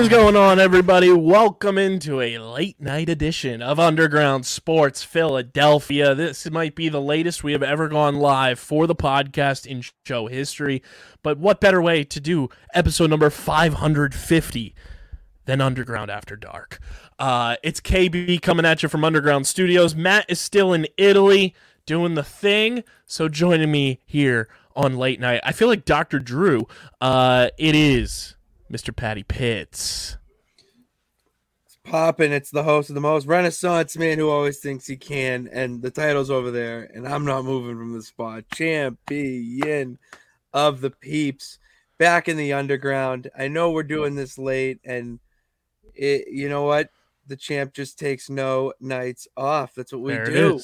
Is going on, everybody? Welcome into a late night edition of Underground Sports Philadelphia. This might be the latest we have ever gone live for the podcast in show history. But what better way to do episode number 550 than Underground After Dark? Uh, it's KB coming at you from Underground Studios. Matt is still in Italy doing the thing. So joining me here on late night, I feel like Dr. Drew. Uh, it is Mr. Patty Pitts. It's popping. It's the host of the most Renaissance man who always thinks he can, and the title's over there, and I'm not moving from the spot. Champion of the peeps, back in the underground. I know we're doing this late, and it. You know what? The champ just takes no nights off. That's what we there do.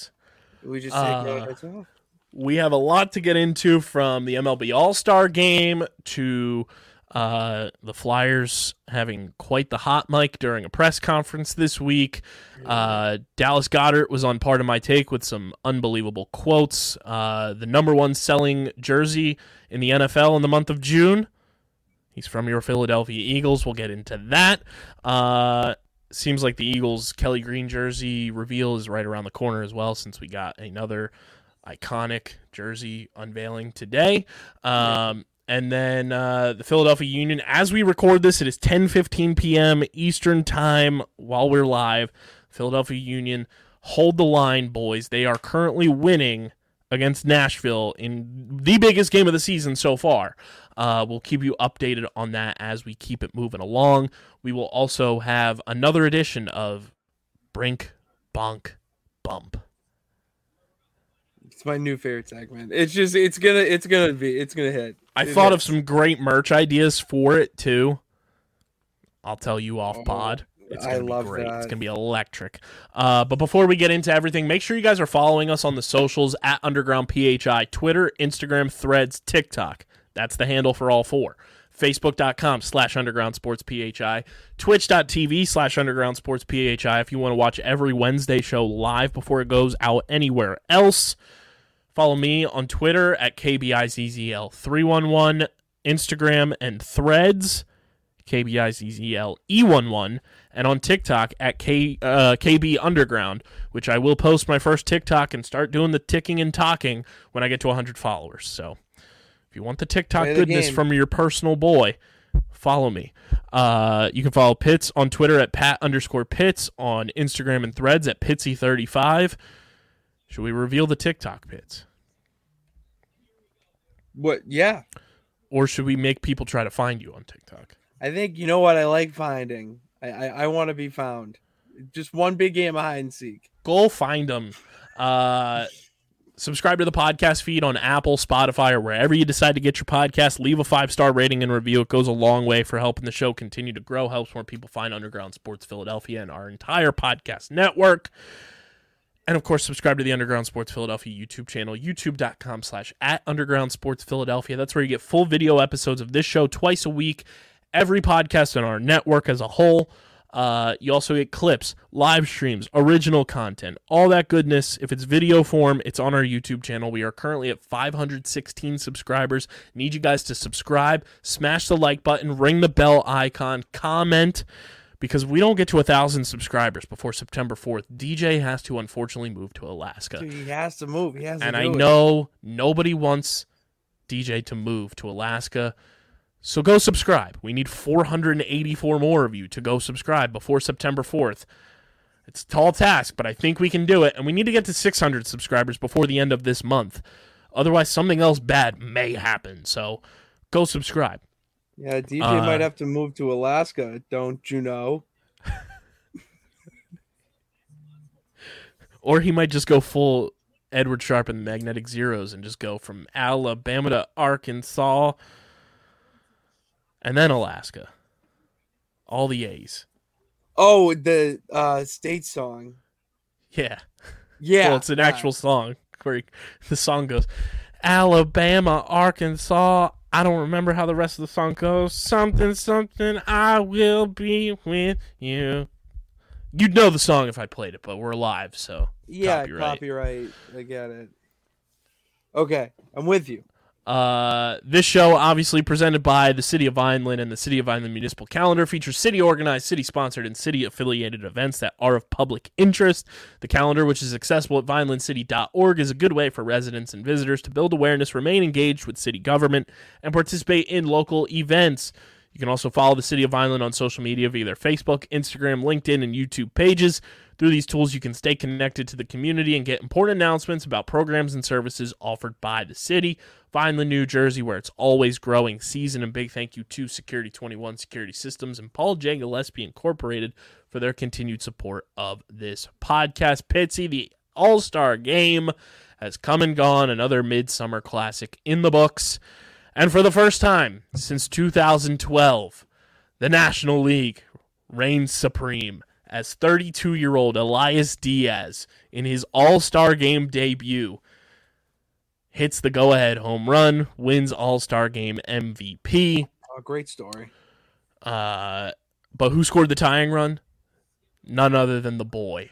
We just take no Uh, nights off. We have a lot to get into from the MLB All Star game to uh, the Flyers having quite the hot mic during a press conference this week. Uh, Dallas Goedert was on Pardon My Take with some unbelievable quotes. Uh, the number one selling jersey in the NFL in the month of June. He's from your Philadelphia Eagles. We'll get into that. Uh, seems like the Eagles Kelly Green jersey reveal is right around the corner as well, since we got another iconic jersey unveiling today. Um, and then uh, the Philadelphia Union, as we record this, it is 10:15 p.m. Eastern time while we're live. Philadelphia Union, hold the line, boys. They are currently winning against Nashville in the biggest game of the season so far. Uh, we'll keep you updated on that as we keep it moving along. We will also have another edition of Brink Bonk Bump. It's my new favorite segment. It's just it's gonna it's gonna be it's gonna hit. I thought of some great merch ideas for it too. I'll tell you off Oh, pod. It's I gonna be love great. It's gonna be electric. Uh, but before we get into everything, make sure you guys are following us on the socials at Underground PHI, Twitter, Instagram, Threads, TikTok. That's the handle for all four. Facebook.com slash Underground Sports PHI, Twitch.tv slash Underground Sports PHI if you want to watch every Wednesday show live before it goes out anywhere else. Follow me on Twitter at KBIZZL311, Instagram and Threads, KBIZZLE11, and on TikTok at K, uh, KB Underground, which I will post my first TikTok and start doing the ticking and talking when I get to 100 followers. So if you want the TikTok the goodness game. from your personal boy, follow me. Uh, you can follow Pitts on Twitter at Pat underscore Pitts, on Instagram and Threads at Pitsy35. Should we reveal the TikTok pits? what yeah. Or should we make people try to find you on TikTok? I think you know what I like finding. I I, I want to be found. Just one big game of hide and seek. Go find them. Uh, subscribe to the podcast feed on Apple, Spotify, or wherever you decide to get your podcast. Leave a five star rating and review. It goes a long way for helping the show continue to grow, helps more people find Underground Sports Philadelphia and our entire podcast network. And of course, subscribe to the Underground Sports Philadelphia YouTube channel, youtube.com slash at Underground Sports Philadelphia. That's where you get full video episodes of this show twice a week, every podcast on our network as a whole. Uh, you also get clips, live streams, original content, all that goodness. If it's video form, it's on our YouTube channel. We are currently at 516 subscribers. Need you guys to subscribe, smash the like button, ring the bell icon, comment because we don't get to a thousand subscribers before September 4th. DJ has to unfortunately move to Alaska. Dude, he has to move. He has to And I it. know nobody wants DJ to move to Alaska. So go subscribe. We need 484 more of you to go subscribe before September 4th. It's a tall task, but I think we can do it. And we need to get to 600 subscribers before the end of this month. Otherwise, something else bad may happen. So go subscribe. Yeah, DJ Uh, might have to move to Alaska, don't you know? Or he might just go full Edward Sharpe and the Magnetic Zeros and just go from Alabama to Arkansas and then Alaska. All the A's. Oh, the uh state song. Yeah. Yeah. well, it's an yeah. actual song where he- the song goes Alabama, Arkansas. I don't remember how the rest of the song goes. Something, something. I will be with you. You'd know the song if I played it, but we're live, so Yeah, copyright. copyright. I get it. Okay, I'm with you. Uh, this show, obviously presented by the City of Vineland and the City of Vineland Municipal Calendar, features city organized, city sponsored, and city affiliated events that are of public interest. The calendar, which is accessible at vinelandcity.org, is a good way for residents and visitors to build awareness, remain engaged with city government, and participate in local events. You can also follow the City of Vineland on social media via their Facebook, Instagram, LinkedIn, and YouTube pages. Through these tools, you can stay connected to the community and get important announcements about programs and services offered by the city. Vineland, New Jersey, where it's always growing season. And big thank you to Security 21 Security Systems and Paul J. Gillespie Incorporated for their continued support of this podcast. Pitsy, the All Star game has come and gone. Another midsummer classic in the books. And for the first time since 2012, the National League reigns supreme as 32 year old Elias Diaz, in his All Star game debut, hits the go ahead home run, wins All Star game MVP. Oh, great story. Uh, but who scored the tying run? None other than the boy,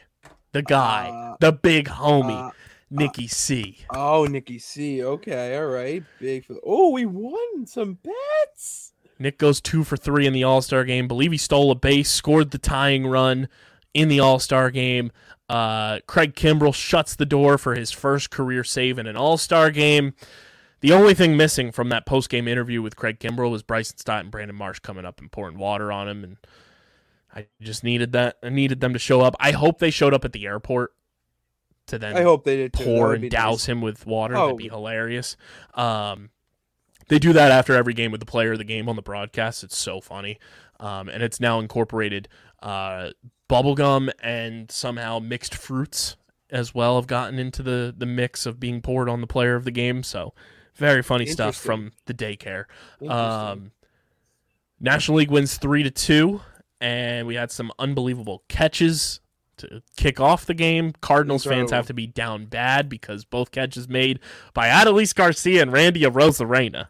the guy, Uh, the big homie, uh, Nikki C. Oh, Nikki C. Okay, all right. Big for. Oh, we won some bets. Nick goes two for three in the All Star game. Believe he stole a base, scored the tying run in the All Star game. Uh, Craig Kimbrel shuts the door for his first career save in an All Star game. The only thing missing from that post game interview with Craig Kimbrel was Bryson Stott and Brandon Marsh coming up and pouring water on him, and I just needed that. I needed them to show up. I hope they showed up at the airport to then I hope they did pour and douse nice. him with water. Oh. That'd be hilarious. Um, they do that after every game with the player of the game on the broadcast. It's so funny. Um, and it's now incorporated uh, bubblegum and somehow mixed fruits as well have gotten into the, the mix of being poured on the player of the game. So very funny stuff from the daycare. Um, National League wins three to two, and we had some unbelievable catches to kick off the game. Cardinals fans have to be down bad because both catches made by Adolis Garcia and Randy Arozarena.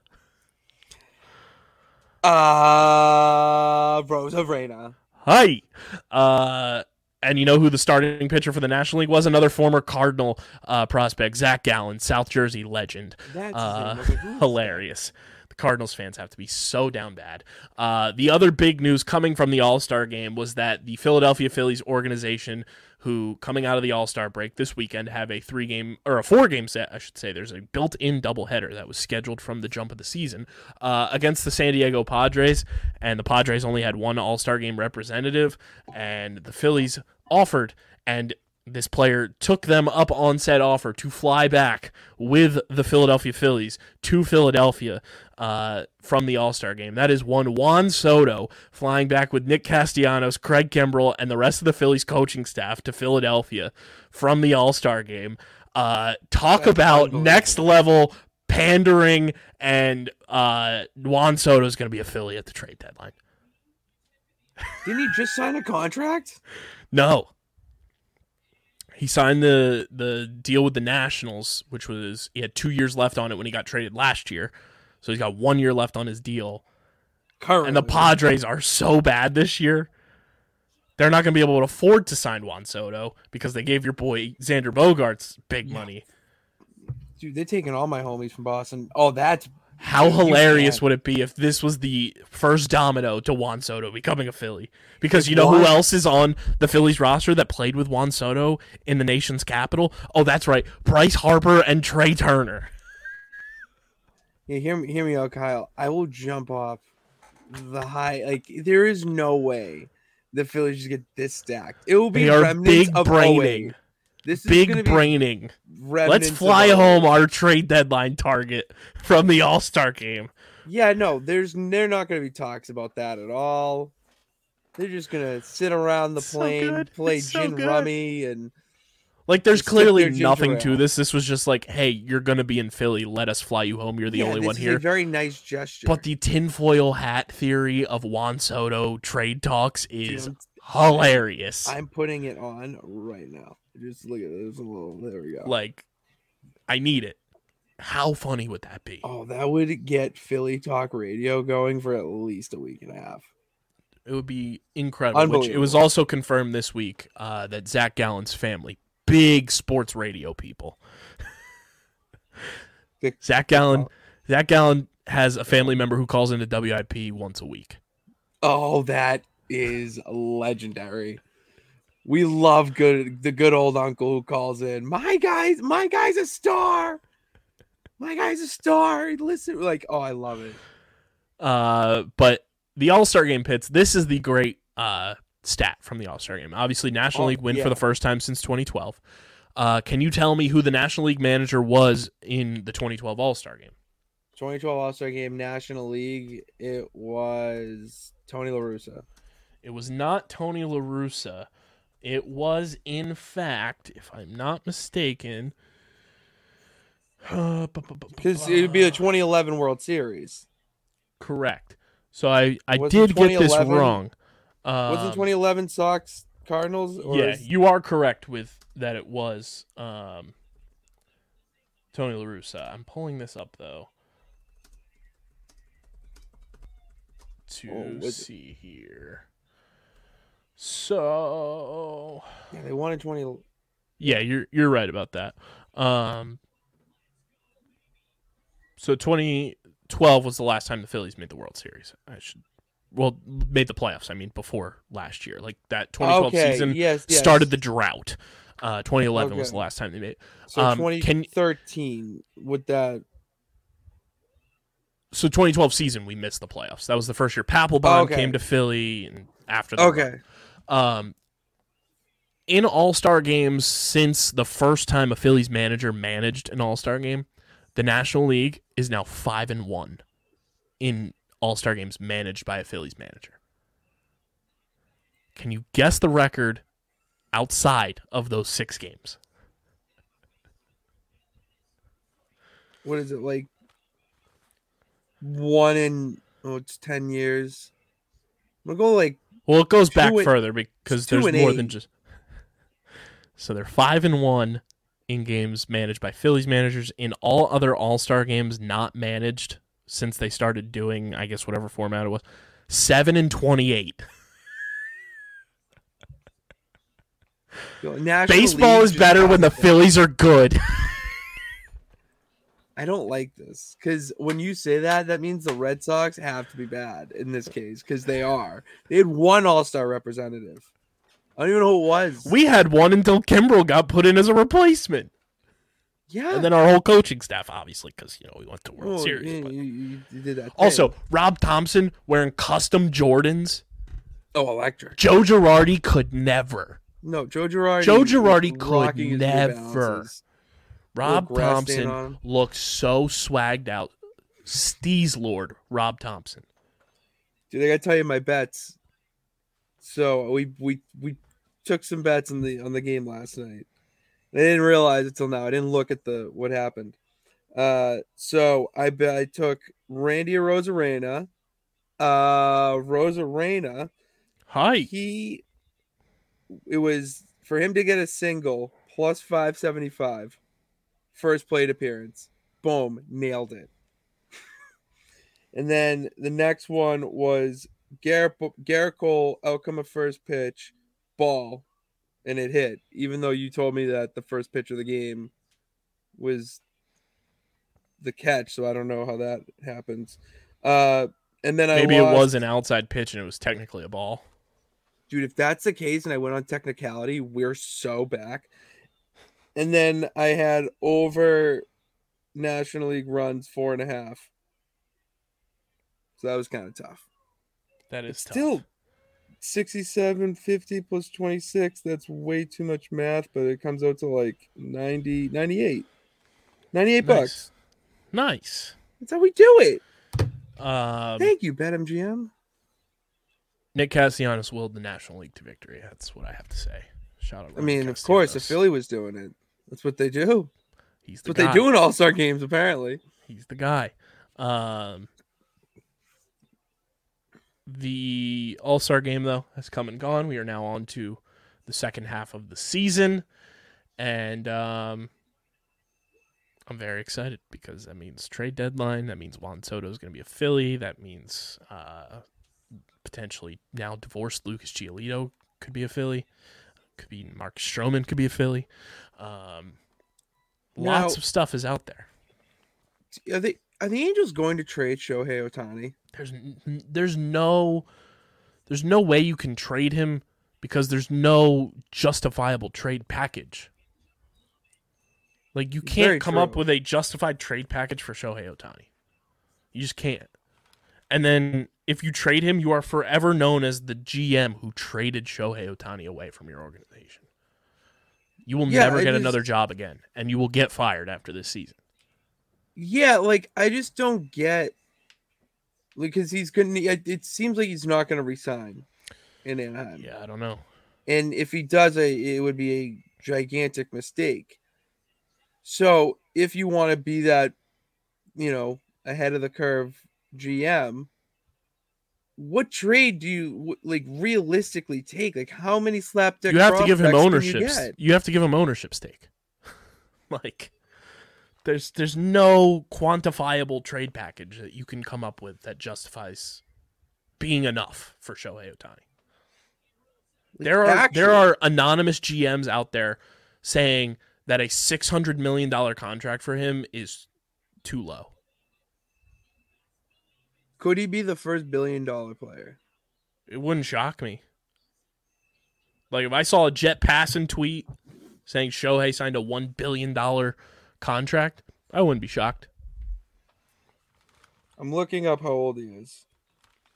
Uh, Rosa Reina. Hi. Uh, and you know who the starting pitcher for the National League was? Another former Cardinal uh, prospect, Zach Gallen, South Jersey legend. That's Uh, name. I was like, who's hilarious. Cardinals fans have to be so down bad. Uh, the other big news coming from the All Star game was that the Philadelphia Phillies organization, who coming out of the All Star break this weekend have a three game or a four game set, I should say. There's a built in doubleheader that was scheduled from the jump of the season uh, against the San Diego Padres, and the Padres only had one All Star game representative, and the Phillies offered and this player took them up on said offer to fly back with the Philadelphia Phillies to Philadelphia uh, from the All Star game. That is one Juan Soto flying back with Nick Castellanos, Craig Kimbrel, and the rest of the Phillies coaching staff to Philadelphia from the All Star game. Uh, talk That's about next level pandering, and uh, Juan Soto is going to be a Philly at the trade deadline. Didn't he just sign a contract? No. He signed the the deal with the Nationals, which was he had two years left on it when he got traded last year. So he's got one year left on his deal. Currently. And the Padres are so bad this year. They're not going to be able to afford to sign Juan Soto because they gave your boy Xander Bogaerts big money. Dude, they're taking all my homies from Boston. Oh, that's How hilarious would it be if this was the first domino to Juan Soto becoming a Philly? Because you know who else is on the Phillies roster that played with Juan Soto in the nation's capital? Oh, that's right. Bryce Harper and Trea Turner. Yeah, hear me, hear me out, Kyle. I will jump off the high. Like there is no way the Phillies just get this stacked. It will be They are remnants big of braining. 08. This is Big gonna be braining. Let's fly home our trade deadline target from the All Star game. Yeah, no, there's they're not going to be talks about that at all. They're just gonna sit around the So plane, good. play It's gin good. rummy, and Like, there's clearly their ginger nothing to this. This was just like, hey, you're gonna be in Philly. Let us fly you home. You're the Yeah, only this one is here. A very nice gesture. But the tinfoil hat theory of Juan Soto trade talks is Dude, hilarious. I'm putting it on right now. Just look at this little. There we go. Like, I need it. How funny would that be? oh, that would get Philly talk radio going for at least a week and a half. It would be incredible. Which it was also confirmed this week uh, that Zach Gallen's family, big sports radio people. Zach Gallen, Zach Gallen has a family member who calls into WIP once a week. Oh, that is legendary. We love good the good old uncle who calls in. My guy's my guy's a star. My guy's a star. Listen, like, oh, I love it. Uh, but the All Star Game pits. This is the great uh, stat from the All Star Game. Obviously, National Oh, League win yeah. for the first time since 2012. Uh, can you tell me who the National League manager was in the 2012 All Star Game? 2012 All Star Game National League. It was Tony La Russa. It was not Tony La Russa. It was, in fact, if I'm not mistaken, Because it would be the 2011 World Series. correct. So I, I Was did get this wrong. Um, Wasn't 2011 Sox Cardinals? Or yeah, is- you are correct with that. It was um, Tony La Russa. I'm pulling this up though to Oh, was it- see here. So yeah, they won in 20. Yeah, you're you're right about that. Um, so 2012 was the last time the Phillies made the World Series. I should well made the playoffs. I mean before last year, like that 2012 Okay, season yes, yes. started the drought. Uh, 2011 was the last time they made. So um, can- 2013 with that. So 2012 season we missed the playoffs. That was the first year Papelbon Okay. came to Philly, and after the Okay. Um, in All Star games since the first time a Phillies manager managed an All Star game, the National League is now five and one in All Star games managed by a Phillies manager. Can you guess the record outside of those six games? What is it like? One in oh, it's 10 years. I'm gonna go like Well, it goes back and- further because there's more eight. than just. So they're five and one in games managed by Phillies managers. In all other All Star games not managed since they started doing, I guess whatever format it was, seven and twenty eight. Baseball League is better when the Phillies are good. I don't like this because when you say that, that means the Red Sox have to be bad in this case because they are. They had one All Star representative. I don't even know who it was. we had one until Kimbrel got put in as a replacement, yeah. and then our whole coaching staff, obviously, because you know we went to World Oh, Series. yeah, you, you- you did that. thing. Also, Rob Thompson wearing custom Jordans. oh, electric. Joe Girardi could never. No, Joe Girardi. Joe Girardi could never. Rob Little grass stain on Thompson looked so swagged out. Steez Lord, Rob Thompson. Dude, I gotta tell you my bets. So we we we took some bets on the on the game last night. I didn't realize it till now. I didn't look at the what happened. Uh, so I bet I took Randy Arozarena. Uh, Arozarena. Hi. He. It was for him to get a single plus five seventy five. First plate appearance. Boom, nailed it. and then the next one was Gerrit Gerrit Cole outcome of first pitch, ball, and it hit. Even though you told me that the first pitch of the game was the catch, so I don't know how that happens. Uh, and then I Maybe it was an outside pitch and it was technically a ball. dude. If that's the case, and I went on technicality, we're so back. And then I had over National League runs four and a half. So that was kind of tough. That is tough. still 67 50 plus 26 that's way too much math but it comes out to like 90 98 98 nice. bucks Nice. that's how we do it Um, thank you betmgm Nick Castellanos willed the National League to victory. That's what I have to say. Shout out. I mean, of course, if Philly was doing it, that's what they do. He's the what guy. they do in All Star games, apparently. He's the guy. Um, the All Star game, though, has come and gone. We are now on to the second half of the season. And um, I'm very excited because that means trade deadline. That means Juan Soto is going to be a Philly. That means uh, potentially now divorced Lucas Giolito could be a Philly. Could be Mark Stroman could be a Philly. Um, lots Now- of stuff is out there. Are they are the Angels going to trade Shohei Ohtani? There's there's no there's no way you can trade him because there's no justifiable trade package. Like you can't Very come up with a justified trade package for Shohei Ohtani. You just can't. And then if you trade him, you are forever known as the GM who traded Shohei Ohtani away from your organization. You will Yeah, never get just- another job again, and you will get fired after this season. Yeah, like I just don't get because he's gonna. It it seems like he's not going to resign in Anaheim, Yeah, I don't know. and if he does, a it would be a gigantic mistake. So if you want to be that, you know, ahead of the curve GM, what trade do you like realistically take? Like how many slapdick? you have to give him ownership. You. You, have to give him ownership stake. like there's there's no quantifiable trade package that you can come up with that justifies being enough for Shohei Ohtani. There are Actually- there are anonymous GMs out there saying that a six hundred million dollar contract for him is too low. Could he be the first billion dollar player? It wouldn't shock me. Like if I saw a Jeff Passan tweet saying Shohei signed a one billion dollar contract, I wouldn't be shocked. I'm looking up how old he is.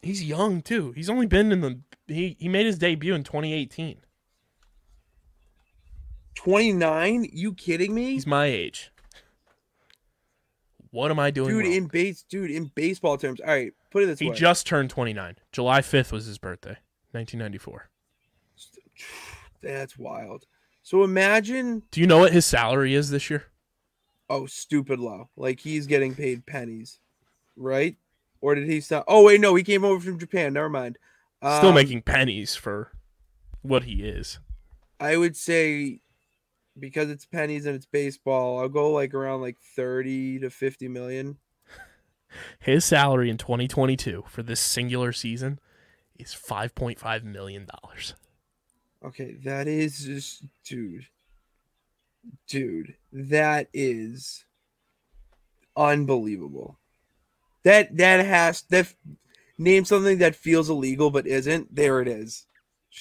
He's young too. He's only been in the he he made his debut in 2018. 29? You kidding me? He's my age. What am I doing? dude wrong? in base dude in baseball terms. All right, put it this he way. He just turned 29. July 5th was his birthday, 1994. That's wild. So imagine Do you know what his salary is this year? oh stupid low. Like he's getting paid pennies. Right? Or did he stop? Oh wait, no, he came over from Japan. Never mind. Still Um, making pennies for what he is. I would say because it's pennies and it's baseball, I'll go like around like 30 to 50 million. His salary in 2022 for this singular season is 5.5 million dollars. Okay, that is just dude. Dude, that is unbelievable. That that has that name something that feels illegal but isn't. There it is.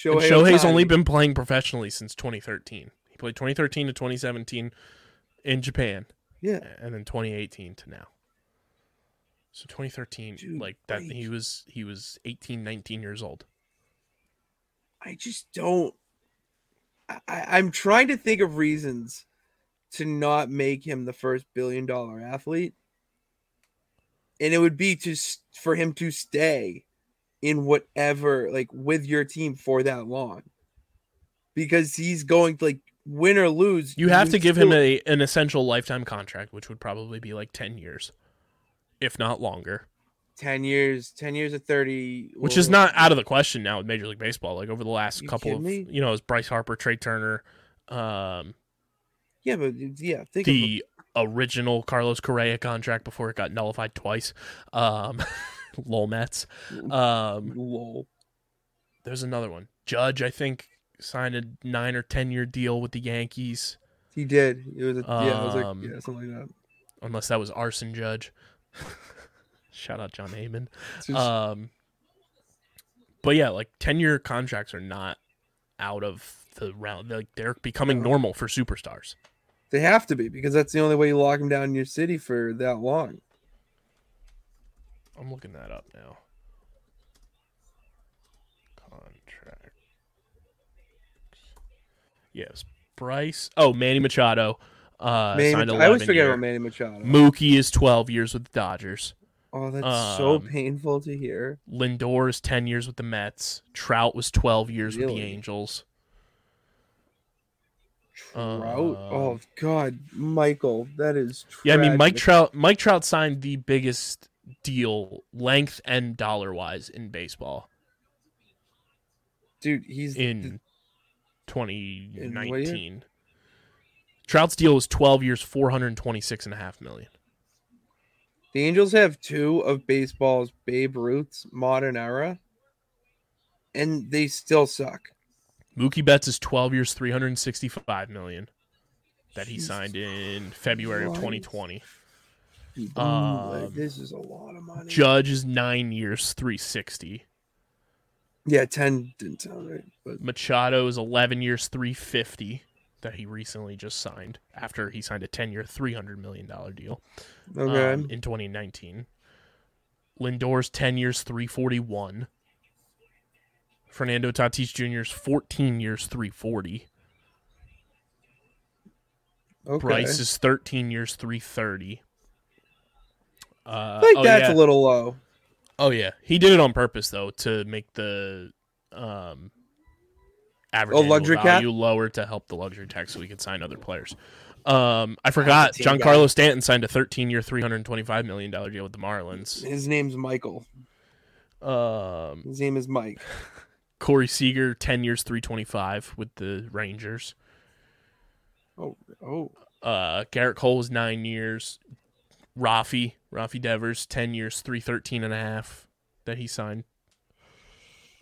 And Shohei Shohei's Ohtani. only been playing professionally since 2013. Played 2013 to 2017 in Japan, yeah. and then 2018 to now. So 2013, Dude, like that, he was he was 18, 19 years old. I just don't. I- I'm trying to think of reasons to not make him the first billion dollar athlete, and it would be to for him to stay in whatever like with your team for that long, because he's going to like win or lose. You have to give him a an essential lifetime contract, which would probably be like 10 years, if not longer. ten years, ten years of thirty, which is not out of the question now with Major League Baseball. Like over the last couple of, me? you know, as Bryce Harper, Trea Turner, um, Yeah, but yeah, think of the original Carlos Correa contract before it got nullified twice. Um, lol Mets. Um, lol. there's another one. Judge, I think, signed a nine or ten year deal with the Yankees, He did. It was a, yeah, it was Um, like yeah, something like that. unless that was Arson Judge. Shout out Jon Heyman. Just- Um, but yeah, like ten year contracts are not out of the round. Like they're becoming No. normal for superstars. They have to be because that's the only way you lock them down in your city for that long. I'm looking that up now. Contract. Yes, Bryce. Oh, Manny Machado. Uh, Manny signed Mach- I always forget year. about Manny Machado. Mookie is 12 years with the Dodgers. oh, that's so um, painful to hear. Lindor is 10 years with the Mets. Trout was 12 years with the Angels. Trout. Um, oh God, Michael, that is. Yeah, I mean Mike. Trout. Mike Trout signed the biggest deal, length and dollar wise, in baseball dude, he's in? 2019. Trout's deal was 12 years, 426 and a half million. The Angels have two of baseball's Babe Ruth's modern era, and they still suck. Mookie Betts is 12 years, 365 million that he Jesus signed in February of 2020. Dude, Um, this is a lot of money. Judge is 9 years, 360. Yeah, ten didn't sound right, but Machado is 11 years, 350 that he recently just signed after he signed a 10-year, 300 million dollar deal. okay. um, in 2019. Lindor's 10 years, 341. Fernando Tatis Jr.'s 14 years, 340. okay. Bryce is 13 years, 330. Uh, I think oh, that's yeah. a little low. Oh yeah, he did it on purpose though to make the um average Oh, luxury cap? value lower to help the luxury tax so we could sign other players. Um, I forgot Giancarlo Stanton signed a 13-year, 325 million dollar deal with the Marlins. His name's Michael. Um, His name is Mike. Corey Seager, 10 years, 325 with the Rangers. Oh, oh, Uh, Gerrit Cole was nine years. Rafi, Rafi Devers, 10 years, 313 and a half that he signed.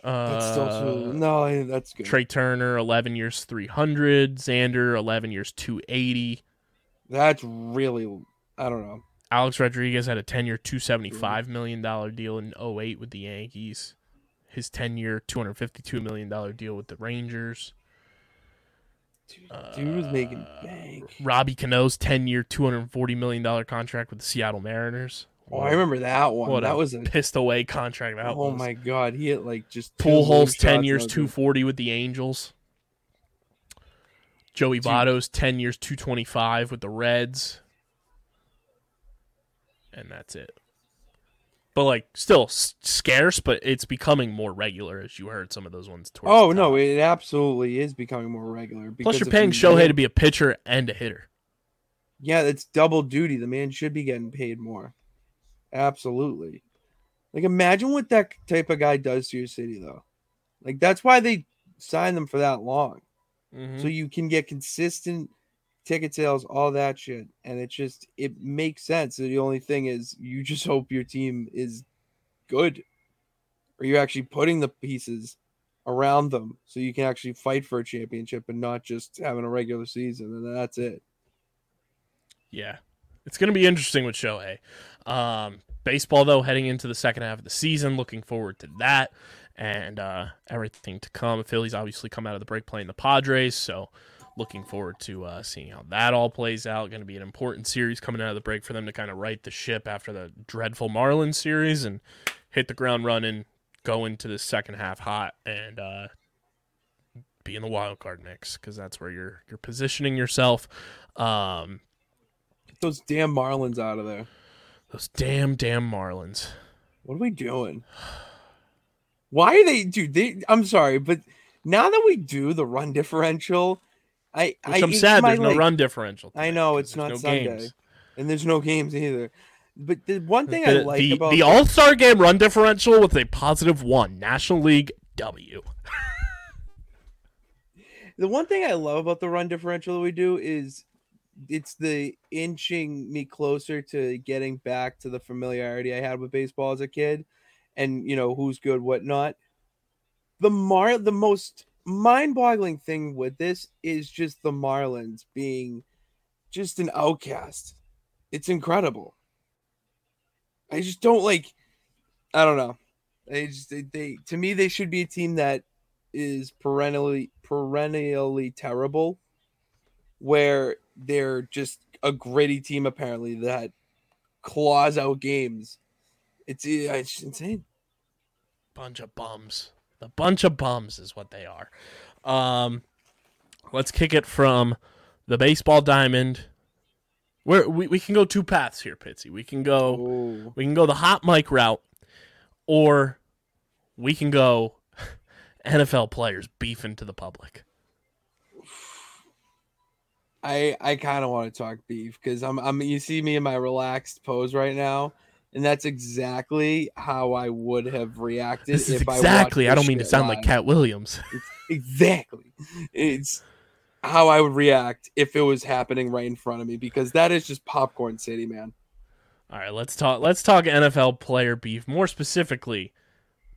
Uh, that's still too. No, that's good. Trey Turner, 11 years, 300. Xander, 11 years, 280. That's really. I don't know. Alex Rodriguez had a 10 year, $275 million deal in 08 with the Yankees. His 10 year, $252 million deal with the Rangers. Dude, dude was making Uh, bank. Robbie Cano's 10 year, $240 million contract with the Seattle Mariners. Oh, I remember that one. What that was a. pissed away contract that Oh was. my god, he hit like just two Pool holes 10 years, was 240 with the Angels. Joey Votto's 10 years, 225 with the Reds. And that's it. But like still s- scarce, but it's becoming more regular as you heard some of those ones towards Oh no, it absolutely is becoming more regular. Plus you're paying Shohei to be a pitcher and a hitter. Yeah, it's double duty. The man should be getting paid more. Absolutely. Like imagine what that type of guy does to your city though. Like that's why they signed them for that long. Mhm. So you can get consistent ticket sales, all that shit. And it just it makes sense. The only thing is you just hope your team is good. Or you're actually putting the pieces around them so you can actually fight for a championship and not just having a regular season and that's it. Yeah. It's going to be interesting with Shohei. Um, baseball, though, heading into the second half of the season, looking forward to that and uh, everything to come. Phillies obviously come out of the break playing the Padres, so looking forward to uh, seeing how that all plays out. Going to be an important series coming out of the break for them to kind of right the ship after the dreadful Marlins series and hit the ground running, go into the second half hot, and uh, be in the wild card mix because that's where you're you're positioning yourself. Um, Get those damn Marlins out of there. those damn damn Marlins. What are we doing? Why are they dude? They I'm sorry, but now that we do the run differential, I Which I I'm sad my, there's no like- run differential. I know it's not no Sunday, games. and there's no games either. But the one thing I like the, about the All Star game run differential with a positive one, National League W. the one thing I love about the run differential that we do is it's the inching me closer to getting back to the familiarity I had with baseball as a kid, and you know who's good, what not. The Mar the most mind-boggling thing with this is just the Marlins being just an outcast. It's incredible. I just don't like. I don't know. They just they, they to me they should be a team that is perennially perennially terrible, where they're just a gritty team apparently that claws out games. It's it's insane. Bunch of bums. A bunch of bums is what they are. Um, let's kick it from the baseball diamond. Where we, we can go two paths here, Pitsy. We can go Oh, We can go the hot mic route, or we can go NFL players beefing to the public. I I kind of want to talk beef because I'm I'm you see me in my relaxed pose right now, and that's exactly how I would have reacted. This is exactly. I, I, don't mean to sound like. Katt Williams. Exactly, it's how I would react if it was happening right in front of me because that is just popcorn city, man. All right, let's talk. Let's talk NFL player beef. More specifically,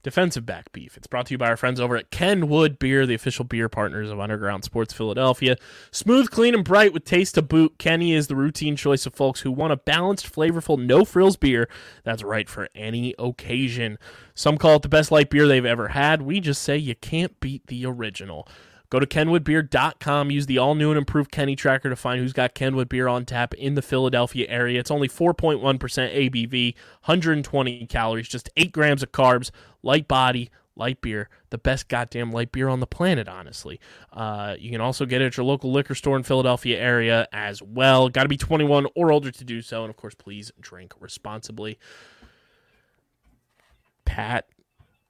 defensive back beef. It's brought to you by our friends over at Kenwood Beer, the official beer partners of Underground Sports Philadelphia. Smooth, clean, and bright with taste to boot. Kenny is the routine choice of folks who want a balanced, flavorful, no frills beer that's right for any occasion. Some call it the best light beer they've ever had. We just say you can't beat the original. Go to kenwoodbeer.com. Use the all new and improved Kenny tracker to find who's got Kenwood beer on tap in the Philadelphia area. It's only 4.1% ABV, 120 calories, just 8 grams of carbs, light body, light beer, the best goddamn light beer on the planet, honestly. Uh, you can also get it at your local liquor store in Philadelphia area as well. Got to be 21 or older to do so. And of course, please drink responsibly. Pat,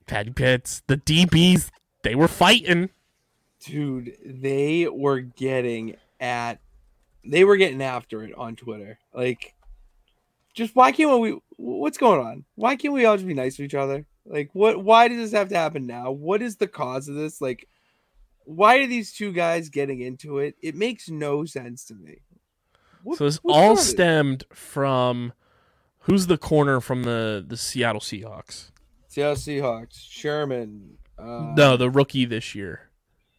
Patty Pitts, the DBs, they were fighting. Dude, they were getting at they were getting after it on Twitter. Like just why can't we what's going on? Why can't we all just be nice to each other? Like what why does this have to happen now? What is the cause of this? Like why are these two guys getting into it? It makes no sense to me. What- So this all it? stemmed from who's the corner from the the Seattle Seahawks? Seattle Seahawks, Sherman. Uh, no, the rookie this year.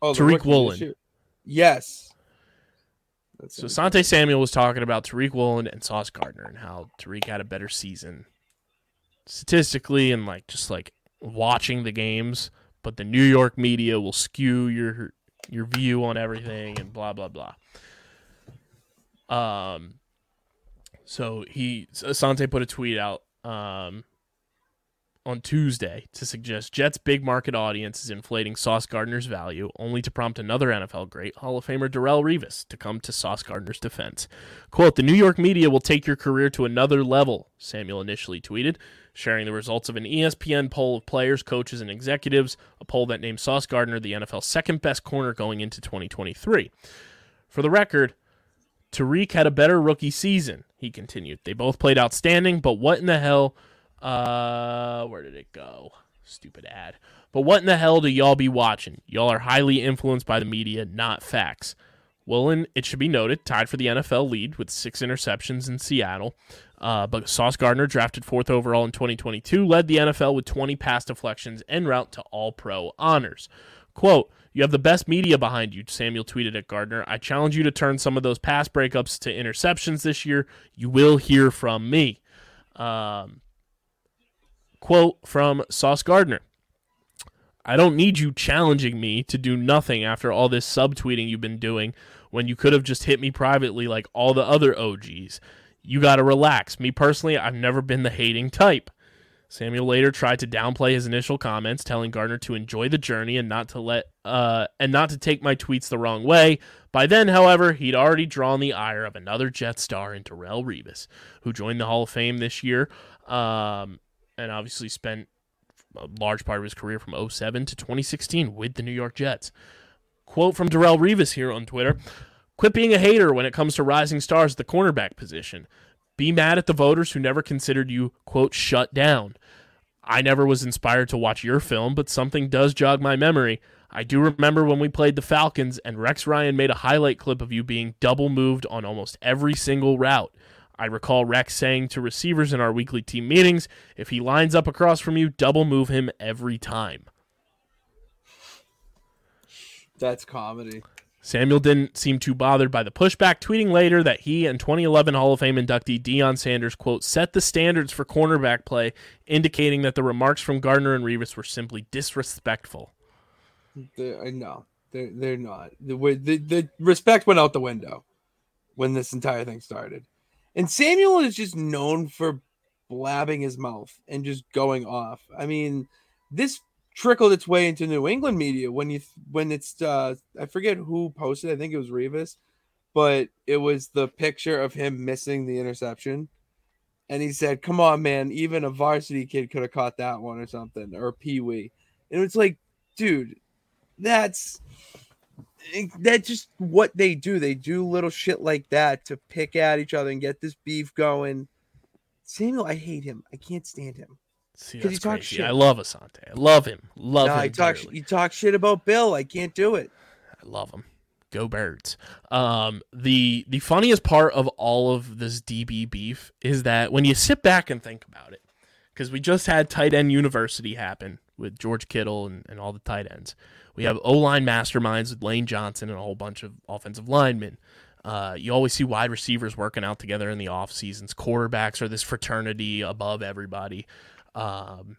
Oh, Tariq Woolen. Yes. That's So. Sante Samuel was talking about Tariq Woolen and Sauce Gardner and how Tariq had a better season statistically and like just like watching the games, but the New York media will skew your your view on everything and blah blah blah. Um so he Asante put a tweet out um on Tuesday to suggest Jets' big market audience is inflating Sauce Gardner's value, only to prompt another NFL great, Hall of Famer Darrelle Revis, to come to Sauce Gardner's defense. Quote, the New York media will take your career to another level, Samuel initially tweeted, sharing the results of an ESPN poll of players, coaches, and executives, a poll that named Sauce Gardner the NFL's second best corner going into 2023. For the record, Tariq had a better rookie season, he continued. They both played outstanding, but what in the hell uh, where did it go? Stupid ad. But what in the hell do y'all be watching? Y'all are highly influenced by the media, not facts. Woolen, it should be noted, tied for the NFL lead with six interceptions in Seattle. Uh, but Sauce Gardner, drafted fourth overall in 2022, led the NFL with 20 pass deflections en route to All Pro honors. Quote, You have the best media behind you, Samuel tweeted at Gardner. I challenge you to turn some of those pass breakups to interceptions this year. You will hear from me. Um, quote from Sauce Gardner. I don't need you challenging me to do nothing after all this subtweeting you've been doing when you could have just hit me privately like all the other OGs. You got to relax. Me personally, I've never been the hating type. Samuel later tried to downplay his initial comments, telling Gardner to enjoy the journey and not to let uh, and not to take my tweets the wrong way. By then, however, he'd already drawn the ire of another Jet star in Darrelle Revis, who joined the Hall of Fame this year, um, and obviously spent a large part of his career from 07 to 2016 with the New York Jets. Quote from Darrelle Revis here on Twitter Quit being a hater when it comes to rising stars at the cornerback position. Be mad at the voters who never considered you, quote, shut down. I never was inspired to watch your film, but something does jog my memory. I do remember when we played the Falcons and Rex Ryan made a highlight clip of you being double moved on almost every single route. I recall Rex saying to receivers in our weekly team meetings, if he lines up across from you, double move him every time. That's comedy. Samuel didn't seem too bothered by the pushback, tweeting later that he and 2011 Hall of Fame inductee Deion Sanders, quote, set the standards for cornerback play, indicating that the remarks from Gardner and Revis were simply disrespectful. They're, no, they're they're not. The, the the respect went out the window when this entire thing started, and Samuel is just known for blabbing his mouth and just going off. I mean, this trickled its way into New England media when you when it's uh I forget who posted. I think it was Revis, but it was the picture of him missing the interception. And he said, Come on, man, even a varsity kid could have caught that one or something, or Pee Wee. And it's like, dude, that's that's just what they do. They do little shit like that to pick at each other and get this beef going. Samuel, I hate him. I can't stand him. See, that's he talks crazy. shit. I love Asante. I love him. Love Nah, him. he talk dearly. you talk shit about Bill. I can't do it. I love him. Go birds. Um, the the funniest part of all of this DB beef is that when you sit back and think about it, because we just had tight end university happen with George Kittle and, and all the tight ends. We have O line masterminds with Lane Johnson and a whole bunch of offensive linemen. Uh, you always see wide receivers working out together in the off seasons. Quarterbacks are this fraternity above everybody. Um,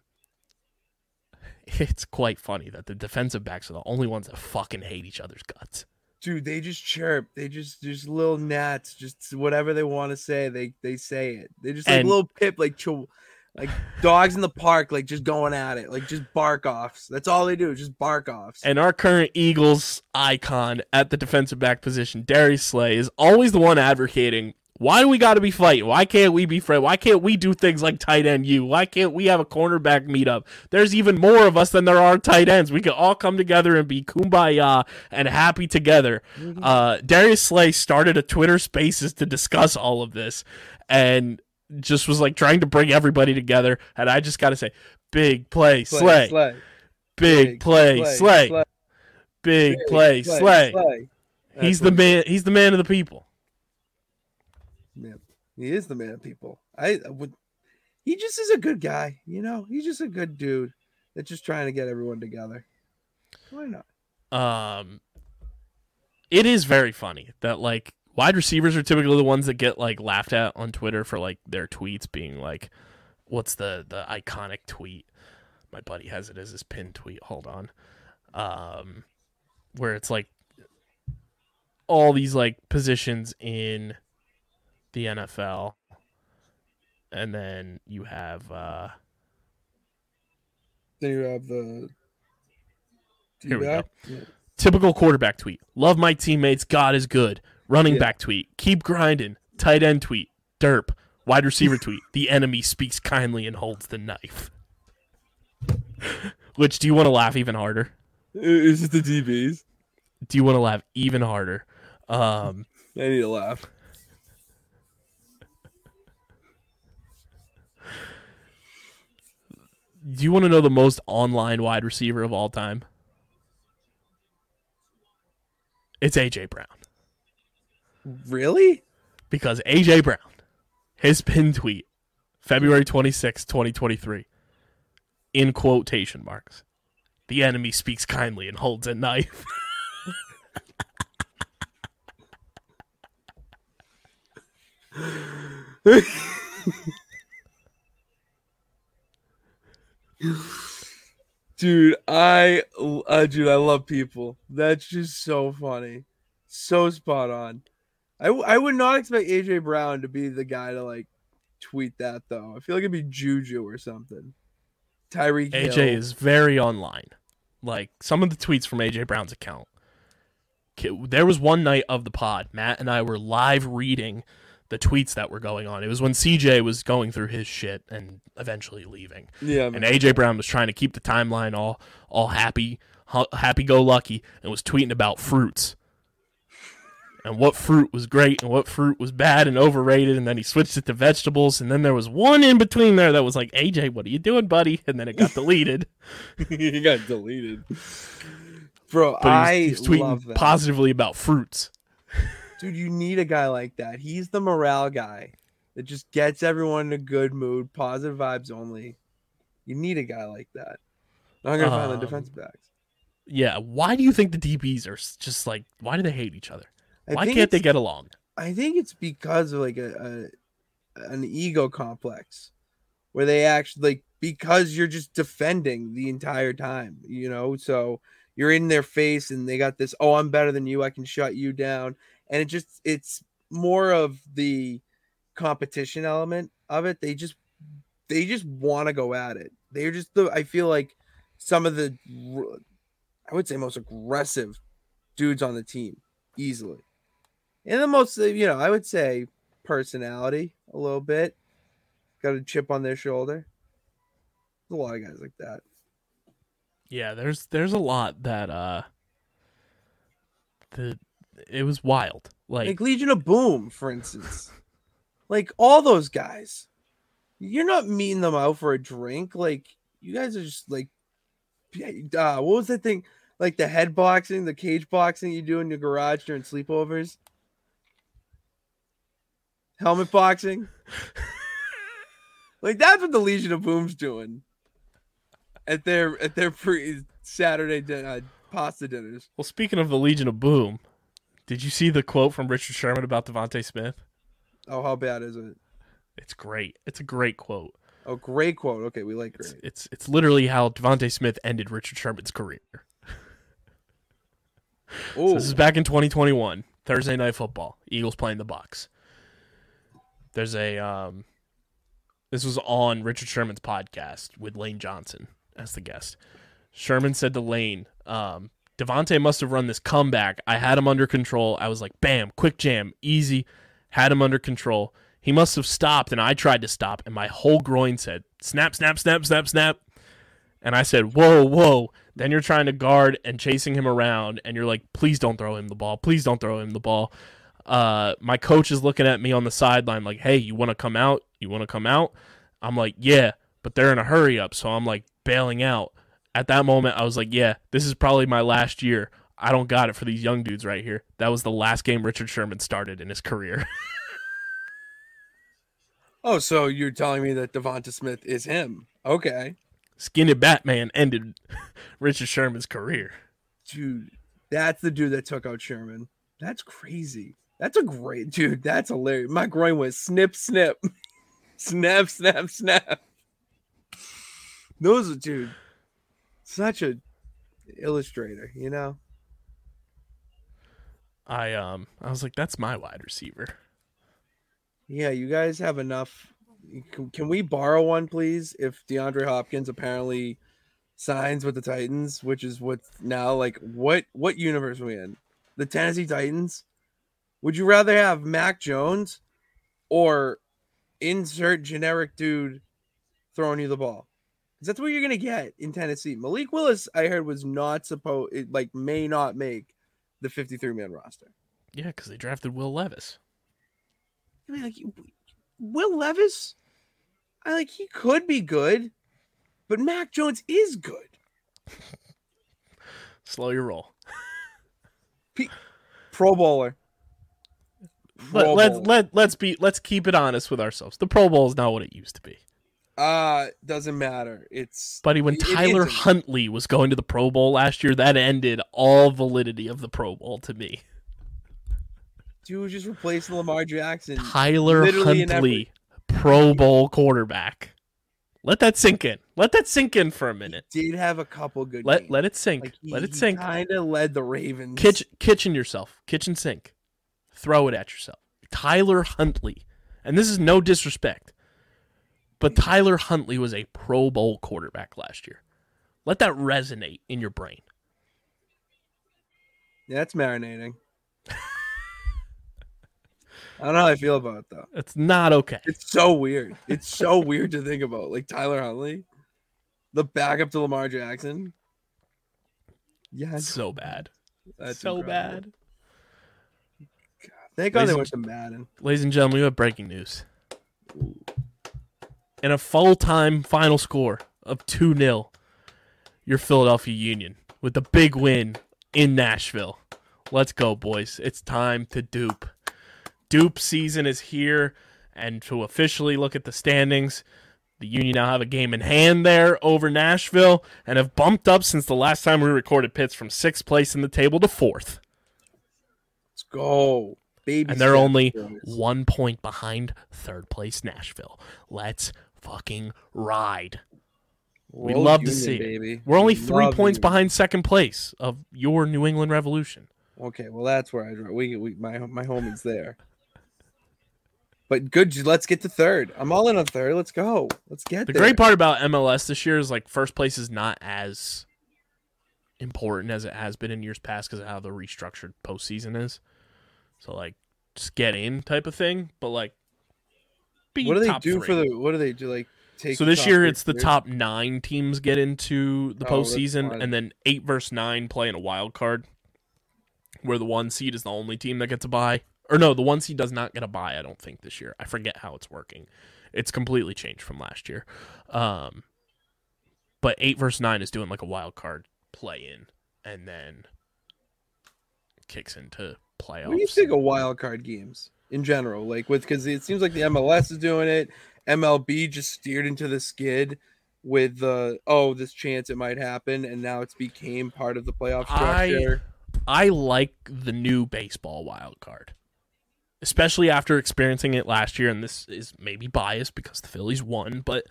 it's quite funny that the defensive backs are the only ones that fucking hate each other's guts. Dude, they just chirp. They just just little gnats. Just whatever they want to say, they they say it. They just like And- little pip, like chill, like dogs in the park, like just going at it, like just bark offs. That's all they do, just bark offs. And our current Eagles icon at the defensive back position, Darius Slay, is always the one advocating. Why do we got to be fighting? Why can't we be friends? Why can't we do things like tight end you? Why can't we have a cornerback meetup? There's even more of us than there are tight ends. We can all come together and be kumbaya and happy together. Uh, Darius Slay started a Twitter Spaces to discuss all of this, and just was like trying to bring everybody together. And I just got to say, big play, Slay, slay, big play, Slay, big play, Slay. He's the man. He's the man of the people. Man, he is the man of people. I, I would. He just is a good guy, you know. He's just a good dude that's just trying to get everyone together. Why not? Um, it is very funny that like wide receivers are typically the ones that get like laughed at on Twitter for like their tweets being like, "What's the the iconic tweet?" My buddy has it as his pinned tweet. Hold on, um, where it's like all these like positions in the NFL, and then you have uh Then you have the. Here we D-back. Typical quarterback tweet. Love my teammates. God is good. Running Yeah. back tweet. Keep grinding. Tight end tweet. Derp. Wide receiver tweet. The enemy speaks kindly and holds the knife. Which do you want to laugh even harder? Is it the DBs? Do you want to laugh even harder? Um, I need to laugh. do you want to know the most online wide receiver of all time? It's AJ Brown. Really? because AJ Brown, his pin tweet, February 26, 2023, in quotation marks, the enemy speaks kindly and holds a knife. Dude, I uh, dude, I love people. That's just so funny. So spot on. I, w- I would not expect AJ Brown to be the guy to like tweet that though. I feel like it'd be Juju or something. Tyreek AJ Hill. is very online. Like some of the tweets from AJ Brown's account. There was one night of the pod, Matt and I were live reading the tweets that were going on. It was when CJ was going through his shit and eventually leaving. yeah, and. AJ Brown was trying to keep the timeline all all happy, happy go lucky, and was tweeting about fruits and what fruit was great and what fruit was bad and overrated. And then he switched it to vegetables, and then there was one in between there that was like, AJ, what are you doing, buddy? And then it got deleted. he got deleted. Bro, But I he's, he's tweeting love that. positively about fruits. Dude, you need a guy like that. He's the morale guy that just gets everyone in a good mood, positive vibes only. You need a guy like that. I'm gonna find the Um, defensive backs. Yeah, why do you think the DBs are just like? Why do they hate each other? I Why can't they get along? I think it's because of like a, a an ego complex where they actually like because you're just defending the entire time, you know. So you're in their face and they got this, oh, I'm better than you, I can shut you down. And it just it's more of the competition element of it. They just they just want to go at it. They're just the I feel like some of the I would say most aggressive dudes on the team easily. And the most, uh, you know, I would say personality a little bit. Got a chip on their shoulder. There's a lot of guys like that. Yeah, there's there's a lot that uh the it was wild. Like, Like Legion of Boom, for instance. like all those guys. You're not meeting them out for a drink. Like you guys are just like uh, what was that thing? Like the head boxing, the cage boxing you do in your garage during sleepovers? Helmet boxing? like that's what the Legion of Boom's doing at their at their pre Saturday din- uh, pasta dinners. well, speaking of the Legion of Boom, did you see the quote from Richard Sherman about DeVonta Smith? Oh, how bad is it? It's great. It's a great quote. Oh, great quote. Okay, we like It's great. it's, it's literally how DeVonta Smith ended Richard Sherman's career. So this is back in 2021, Thursday night football. Eagles playing the Bucs. There's a um, this was on Richard Sherman's podcast with Lane Johnson as the guest. Sherman said to Lane, um, must have run this comeback. I had him under control. I was like, bam, quick jam, easy. Had him under control. He must have stopped, and I tried to stop, and my whole groin said, snap, snap, snap, snap, snap. And I said, whoa, whoa. Then you're trying to guard and chasing him around, and you're like, please don't throw him the ball. Please don't throw him the ball. Uh, my coach is looking at me on the sideline, like, hey, you want to come out? You want to come out? I'm like, yeah, but they're in a hurry up. So I'm like bailing out. At that moment, I was like, yeah, this is probably my last year. I don't got it for these young dudes right here. That was the last game Richard Sherman started in his career. oh, so you're telling me that Devonta Smith is him? Okay, Skinny Batman ended Richard Sherman's career. dude, that's the dude that took out Sherman. That's crazy. That's a great dude. That's hilarious. My groin went snip, snip, snap, snap, snap. Those are dude. Such a illustrator, you know. I um I was like, that's my wide receiver. Yeah, you guys have enough. Can, can we borrow one, please? If DeAndre Hopkins apparently signs with the Titans, which is what now, like, what what universe are we in? The Tennessee Titans. Would you rather have Mac Jones or insert generic dude throwing you the ball? Because that's what you're gonna get in Tennessee. Malik Willis, I heard, was not supposed, it, like, may not make the 53 man roster. Yeah, because they drafted Will Levis. I mean, like Will Levis, I like he could be good, but Mac Jones is good. Slow your roll. Pro bowler. Let, Pro let, let's be let's keep it honest with ourselves. The Pro Bowl is not what it used to be. Uh doesn't matter. It's Buddy, when it Tyler isn't. Huntley was going to the Pro Bowl last year, that ended all validity of the Pro Bowl to me. dude just replacing Lamar Jackson. Tyler Huntley, Pro Bowl quarterback. Let that sink in. Let that sink in for a minute. Did have a couple good. Let games. let it sink. Like, he, let it sink. Kind of led the Ravens. Kitchen, kitchen yourself. Kitchen sink. Throw it at yourself. Tyler Huntley. And this is no disrespect. But Tyler Huntley was a Pro Bowl quarterback last year. Let that resonate in your brain. Yeah, it's marinating. I don't know how I feel about it though. It's not okay. It's so weird. It's so weird to think about. Like Tyler Huntley, the backup to Lamar Jackson. Yeah, so bad. that's so incredible. bad. Thank God they went to Madden. Ladies and gentlemen, we have breaking news. And a full time final score of 2 0, your Philadelphia Union with the big win in Nashville. Let's go, boys. It's time to doop. Doop season is here, and to officially look at the standings, the Union now have a game in hand there over Nashville and have bumped up since the last time we recorded Pitts from sixth place in the table to fourth. Let's go, baby. and they're only boys. one point behind third place Nashville. Let's fucking ride. We Roll love to Union, see it. We're only We three points Union. behind second place of your New England Revolution. Okay, well that's where I draw. We, we my my home is there. But good. Let's get to third. I'm all in on third. Let's go. Let's get The there. great part about MLS this year is like first place is not as important as it has been in years past because of how the restructured postseason is. So like just get in type of thing, but like be What do they do three. for the? What do they do? Like take. So this year it's the top nine teams get into the Oh, postseason, and then eight versus nine play in a wild card. where the one seed is the only team that gets a bye. Or no, the one seed does not get a bye. I don't think this year. I forget how it's working. It's completely changed from last year. Um, but eight versus nine is doing like a wild card play in, and then kicks into playoffs. What do you think of wild card games in general? Like with because it seems like the MLS is doing it. MLB just steered into the skid with the oh this chance it might happen, and now it's became part of the playoff I- structure. I like the new baseball wild card, especially after experiencing it last year. And this is maybe biased because the Phillies won, but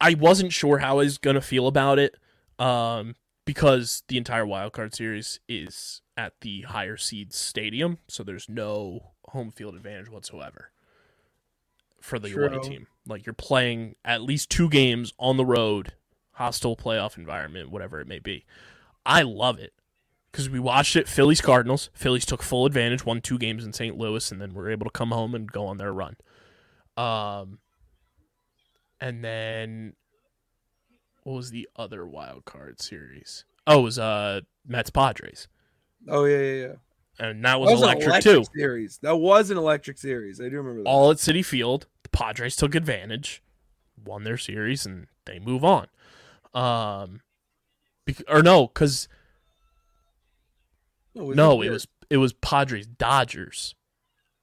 I wasn't sure how I was going to feel about it um, because the entire wild card series is at the higher seed stadium, so there's no home field advantage whatsoever for the away team. Like you're playing at least two games on the road, hostile playoff environment, whatever it may be. I love it because we watched it. Phillies Cardinals. Phillies took full advantage, won two games in St. Louis, and then were able to come home and go on their run. Um, and then what was the other wild card series? Oh, it was uh Mets Padres, Oh yeah, yeah, yeah. and that was, That was an electric, too. Series. That was an electric series. I do remember that. All at Citi Field. The Padres took advantage, won their series, and they move on. Um, bec- or no, because was No, it was it was Padres Dodgers.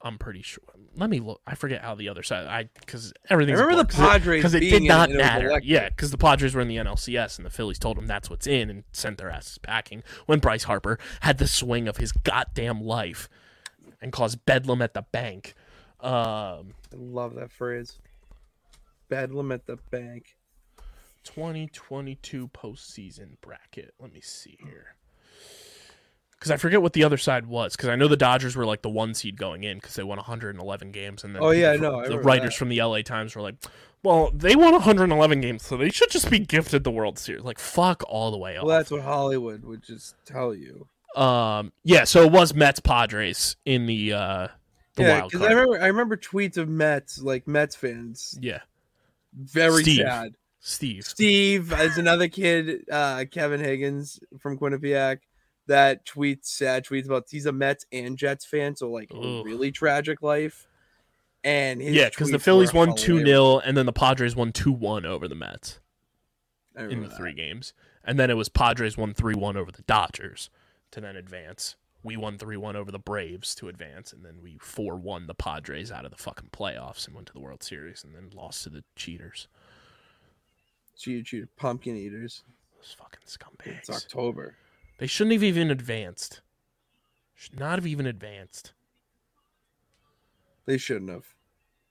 I'm pretty sure. Let me look. I forget how the other side. I because everything. I remember the Padres because it being did not it, it was matter. electric. Yeah, because the Padres were in the NLCS and the Phillies told them that's what's in and sent their asses packing. When Bryce Harper had the swing of his goddamn life and caused bedlam at the bank. Um, I love that phrase. Bedlam at the bank. 2022 postseason bracket. Let me see here. Because I forget what the other side was. Because I know the Dodgers were like the one seed going in because they won 111 games, and then Oh, yeah, I people know, I the writers that. from the LA Times were like, "Well, they won 111 games, so they should just be gifted the World Series." Like, fuck all the way off. Well, that's what Hollywood would just tell you. um, yeah. So it was Mets Padres in the uh the yeah, wild because. I remember I remember tweets of Mets like Mets fans yeah, very Steve. sad. Steve. Steve is another kid, uh, Kevin Higgins from Quinnipiac, that tweets sad tweets about he's a Mets and Jets fan, so like Ugh. really tragic life. And his Yeah, because the Phillies won 2 hilarious. 0, and then the Padres won 2 1 over the Mets. In the that. three games. And then it was Padres won 3 1 over the Dodgers to then advance. We won 3 1 over the Braves to advance. And then we 4 1 the Padres out of the fucking playoffs and went to the World Series and then lost to the cheaters. Cheater, cheater, pumpkin eaters. Those fucking scumbags. It's. October. They shouldn't have even advanced. Should not have even advanced. They shouldn't have.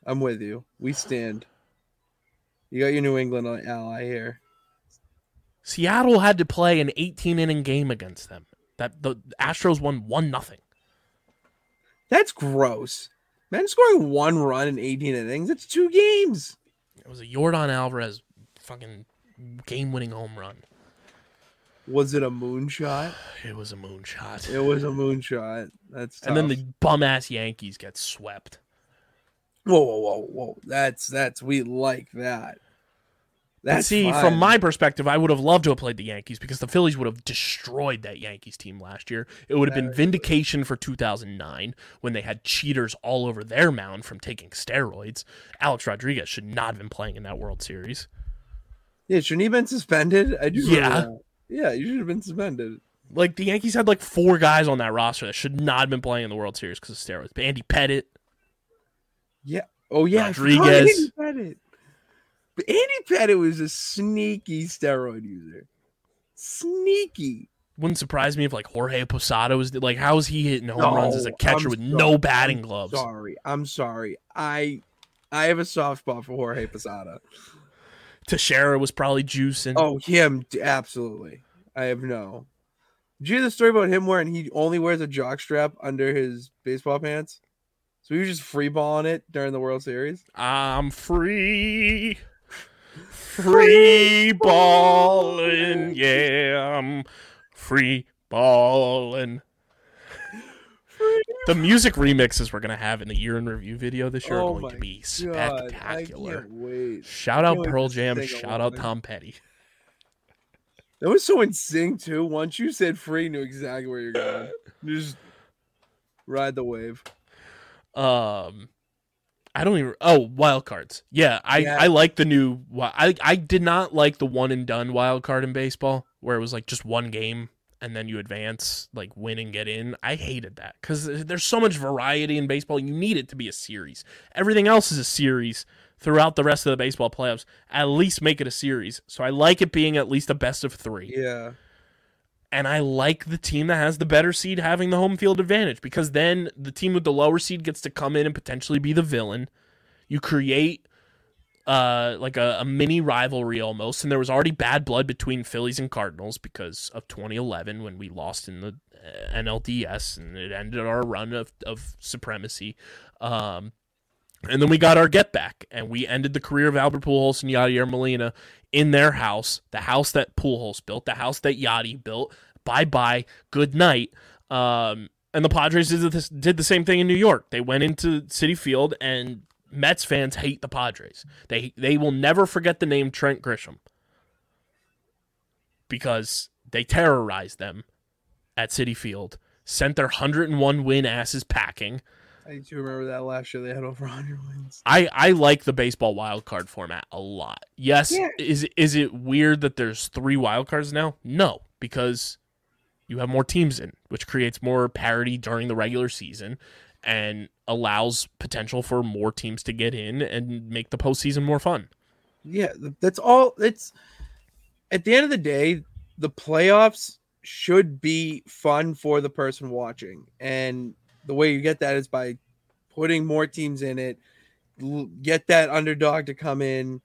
I'm with you. We stand. You got your New England ally here. Seattle had to play an 18 inning game against them. That the Astros won 1 nothing. That's gross. Man scoring one run in 18 innings. It's two games. It was a Yordan Alvarez fucking game winning home run. Was it a moonshot? It was a moonshot. It was a moonshot. That's tough. And then the bum ass Yankees get swept. whoa, whoa, whoa, whoa. That's that's we like that. That's see, fine. from my perspective, I would have loved to have played the Yankees because the Phillies would have destroyed that Yankees team last year. It would have been vindication for 2009 when they had cheaters all over their mound from taking steroids. Alex Rodriguez should not have been playing in that World Series. yeah, shouldn't he have been suspended? I do. Yeah. Yeah, you should have been suspended. Like the Yankees had like four guys on that roster that should not have been playing in the World Series because of steroids. But Andy Pettitte, Yeah. Oh yeah, Rodriguez. Andy Pettitte. But Andy Pettitte was a sneaky steroid user. Sneaky. wouldn't surprise me if like Jorge Posada was like, how is he hitting home No, runs as a catcher I'm with sorry. no batting I'm gloves? Sorry, I'm sorry. I I have a soft spot for Jorge Posada. Teixeira was probably juicing. Oh, him absolutely. I have no. Did you hear the story about him wearing he only wears a jock strap under his baseball pants? So he was just free balling it during the World Series. I'm free. Free balling, yeah, I'm free balling. The music remixes we're gonna have in the year in review video this year are Oh going my to be God, spectacular. Wait. Shout out Pearl Jam, shout out Tom Petty. That was so in sync too. Once you said free, knew exactly where you're going. Just Ride the wave. Um, I don't even. Oh, wild cards. Yeah, I Yeah. I like the new. I I did not like the one and done wild card in baseball, where it was like just one game and then you advance, like win and get in. I hated that because there's so much variety in baseball. You need it to be a series. Everything else is a series throughout the rest of the baseball playoffs. At least make it a series. So I like it being at least a best of three Yeah. and I like the team that has the better seed having the home field advantage because then the team with the lower seed gets to come in and potentially be the villain. You create uh, like a, a mini rivalry almost, and there was already bad blood between Phillies and Cardinals because of 2011 when we lost in the uh, NLDS and it ended our run of, of supremacy. Um, and then we got our get back, and we ended the career of Albert Pujols and Yadier Molina in their house, the house that Pujols built, the house that Yadi built. Bye bye, good night. Um, and the Padres did this, did the same thing in New York. They went into Citi Field, and Mets fans hate the Padres. They they will never forget the name Trent Grisham because they terrorized them at Citi Field, sent their 101 win asses packing. I do remember that last year they had over 100 wins. I, I like the baseball wild card format a lot. Yes, Yeah. is is it weird that there's three wild cards now? No, because you have more teams in, which creates more parity during the regular season and allows potential for more teams to get in and make the postseason more fun. Yeah, that's all. It's at the end of the day, the playoffs should be fun for the person watching, and the way you get that is by putting more teams in it. Get that underdog to come in,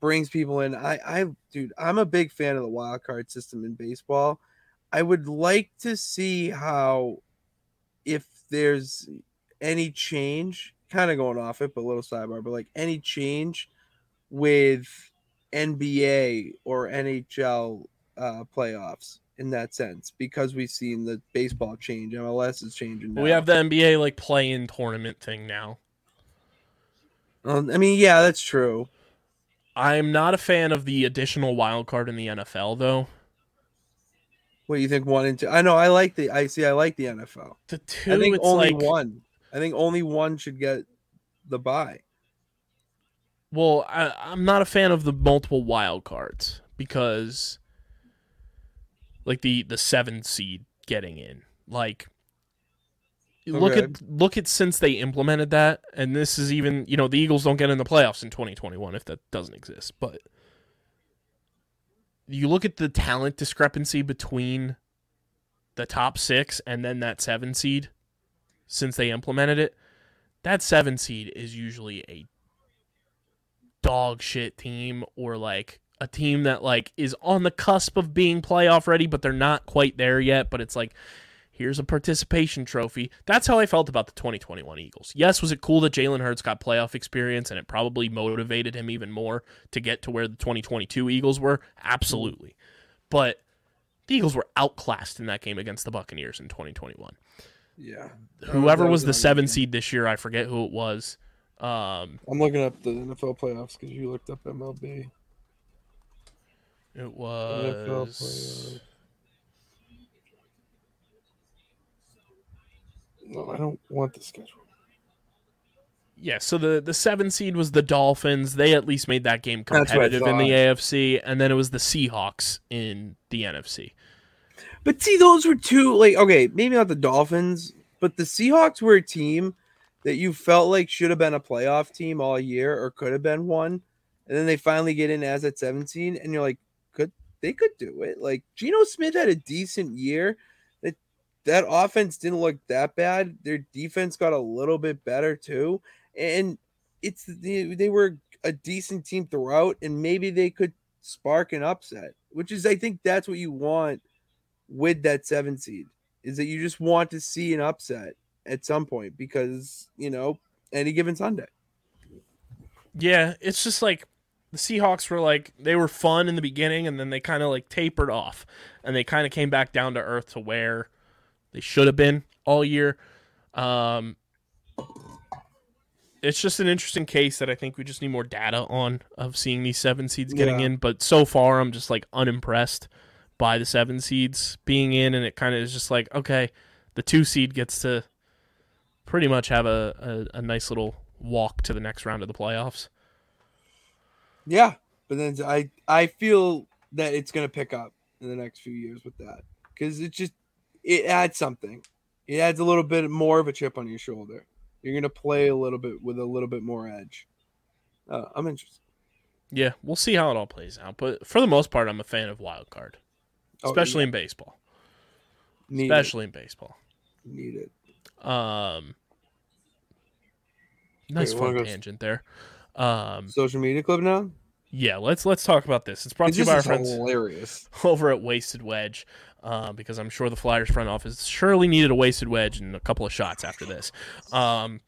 brings people in. I, I, dude, I'm a big fan of the wild card system in baseball. I would like to see how, if there's any change, kind of going off it, but a little sidebar, but like any change with NBA or NHL uh, playoffs in that sense because we've seen the baseball change. MLS is changing. Now. We have the NBA like play in tournament thing now. Um, I mean, yeah, that's true. I'm not a fan of the additional wild card in the NFL though. What do you think? One and two. I know. I like the. I see. I like the NFL. The two I think only like one. I think only one should get the bye. Well, I, I'm not a fan of the multiple wild cards because, like the the seven seed getting in, like look Okay. at look at since they implemented that, and this is even you know the Eagles don't get in the playoffs in 2021 if that doesn't exist, but you look at the talent discrepancy between the top six and then that seven seed since they implemented it. That seven seed is usually a dog shit team or like a team that like is on the cusp of being playoff ready but they're not quite there yet but it's like here's a participation trophy. That's how i felt about the 2021 eagles. Yes was it cool that jalen hurts got playoff experience and it probably motivated him even more to get to where the 2022 eagles were? Absolutely. But the eagles were outclassed in that game against the buccaneers in 2021 Yeah. whoever was was the seven seed this year i forget who it was. Um I'm looking up the NFL playoffs because you looked up MLB. it NFL was No, I don't want the schedule. Yeah, so the the seven seed was the Dolphins. They at least made that game That's what I competitive in the. AFC, and then it was the Seahawks in the NFC. But see, those were two like okay, maybe not the Dolphins, but the Seahawks were a team that you felt like should have been a playoff team all year or could have been one, and then they finally get in as at 17, and you're like, could they could do it? Like Geno Smith had a decent year. That offense didn't look that bad. Their defense got a little bit better too, and it's they, they were a decent team throughout, and maybe they could spark an upset, which is I think that's what you want with that seven seed is that you just want to see an upset at some point because you know any given Sunday. Yeah, it's just like the Seahawks were like they were fun in the beginning, and then they kind of like tapered off, and they kind of came back down to earth to where they should have been all year. Um, it's just an interesting case that I think we just need more data on of seeing these seven seeds getting Yeah. in. But so far, I'm just like unimpressed by the seven seeds being in, and it kind of is just like okay, the two seed gets to pretty much have a, a, a nice little walk to the next round of the playoffs. Yeah, but then I I feel that it's gonna pick up in the next few years with that because it just it adds something. It adds a little bit more of a chip on your shoulder. You're gonna play a little bit with a little bit more edge. Uh, I'm interested. Yeah, we'll see how it all plays out. But for the most part, I'm a fan of wild card, Oh, especially in baseball. Need Especially in baseball. it. Need it. Um, nice wanna fun tangent there. Um, Social media club now. yeah, let's let's talk about this. It's brought to you by our friends hilarious. over at Wasted Wedge, uh, because I'm sure the Flyers front office surely needed a wasted wedge and a couple of shots after this. Um,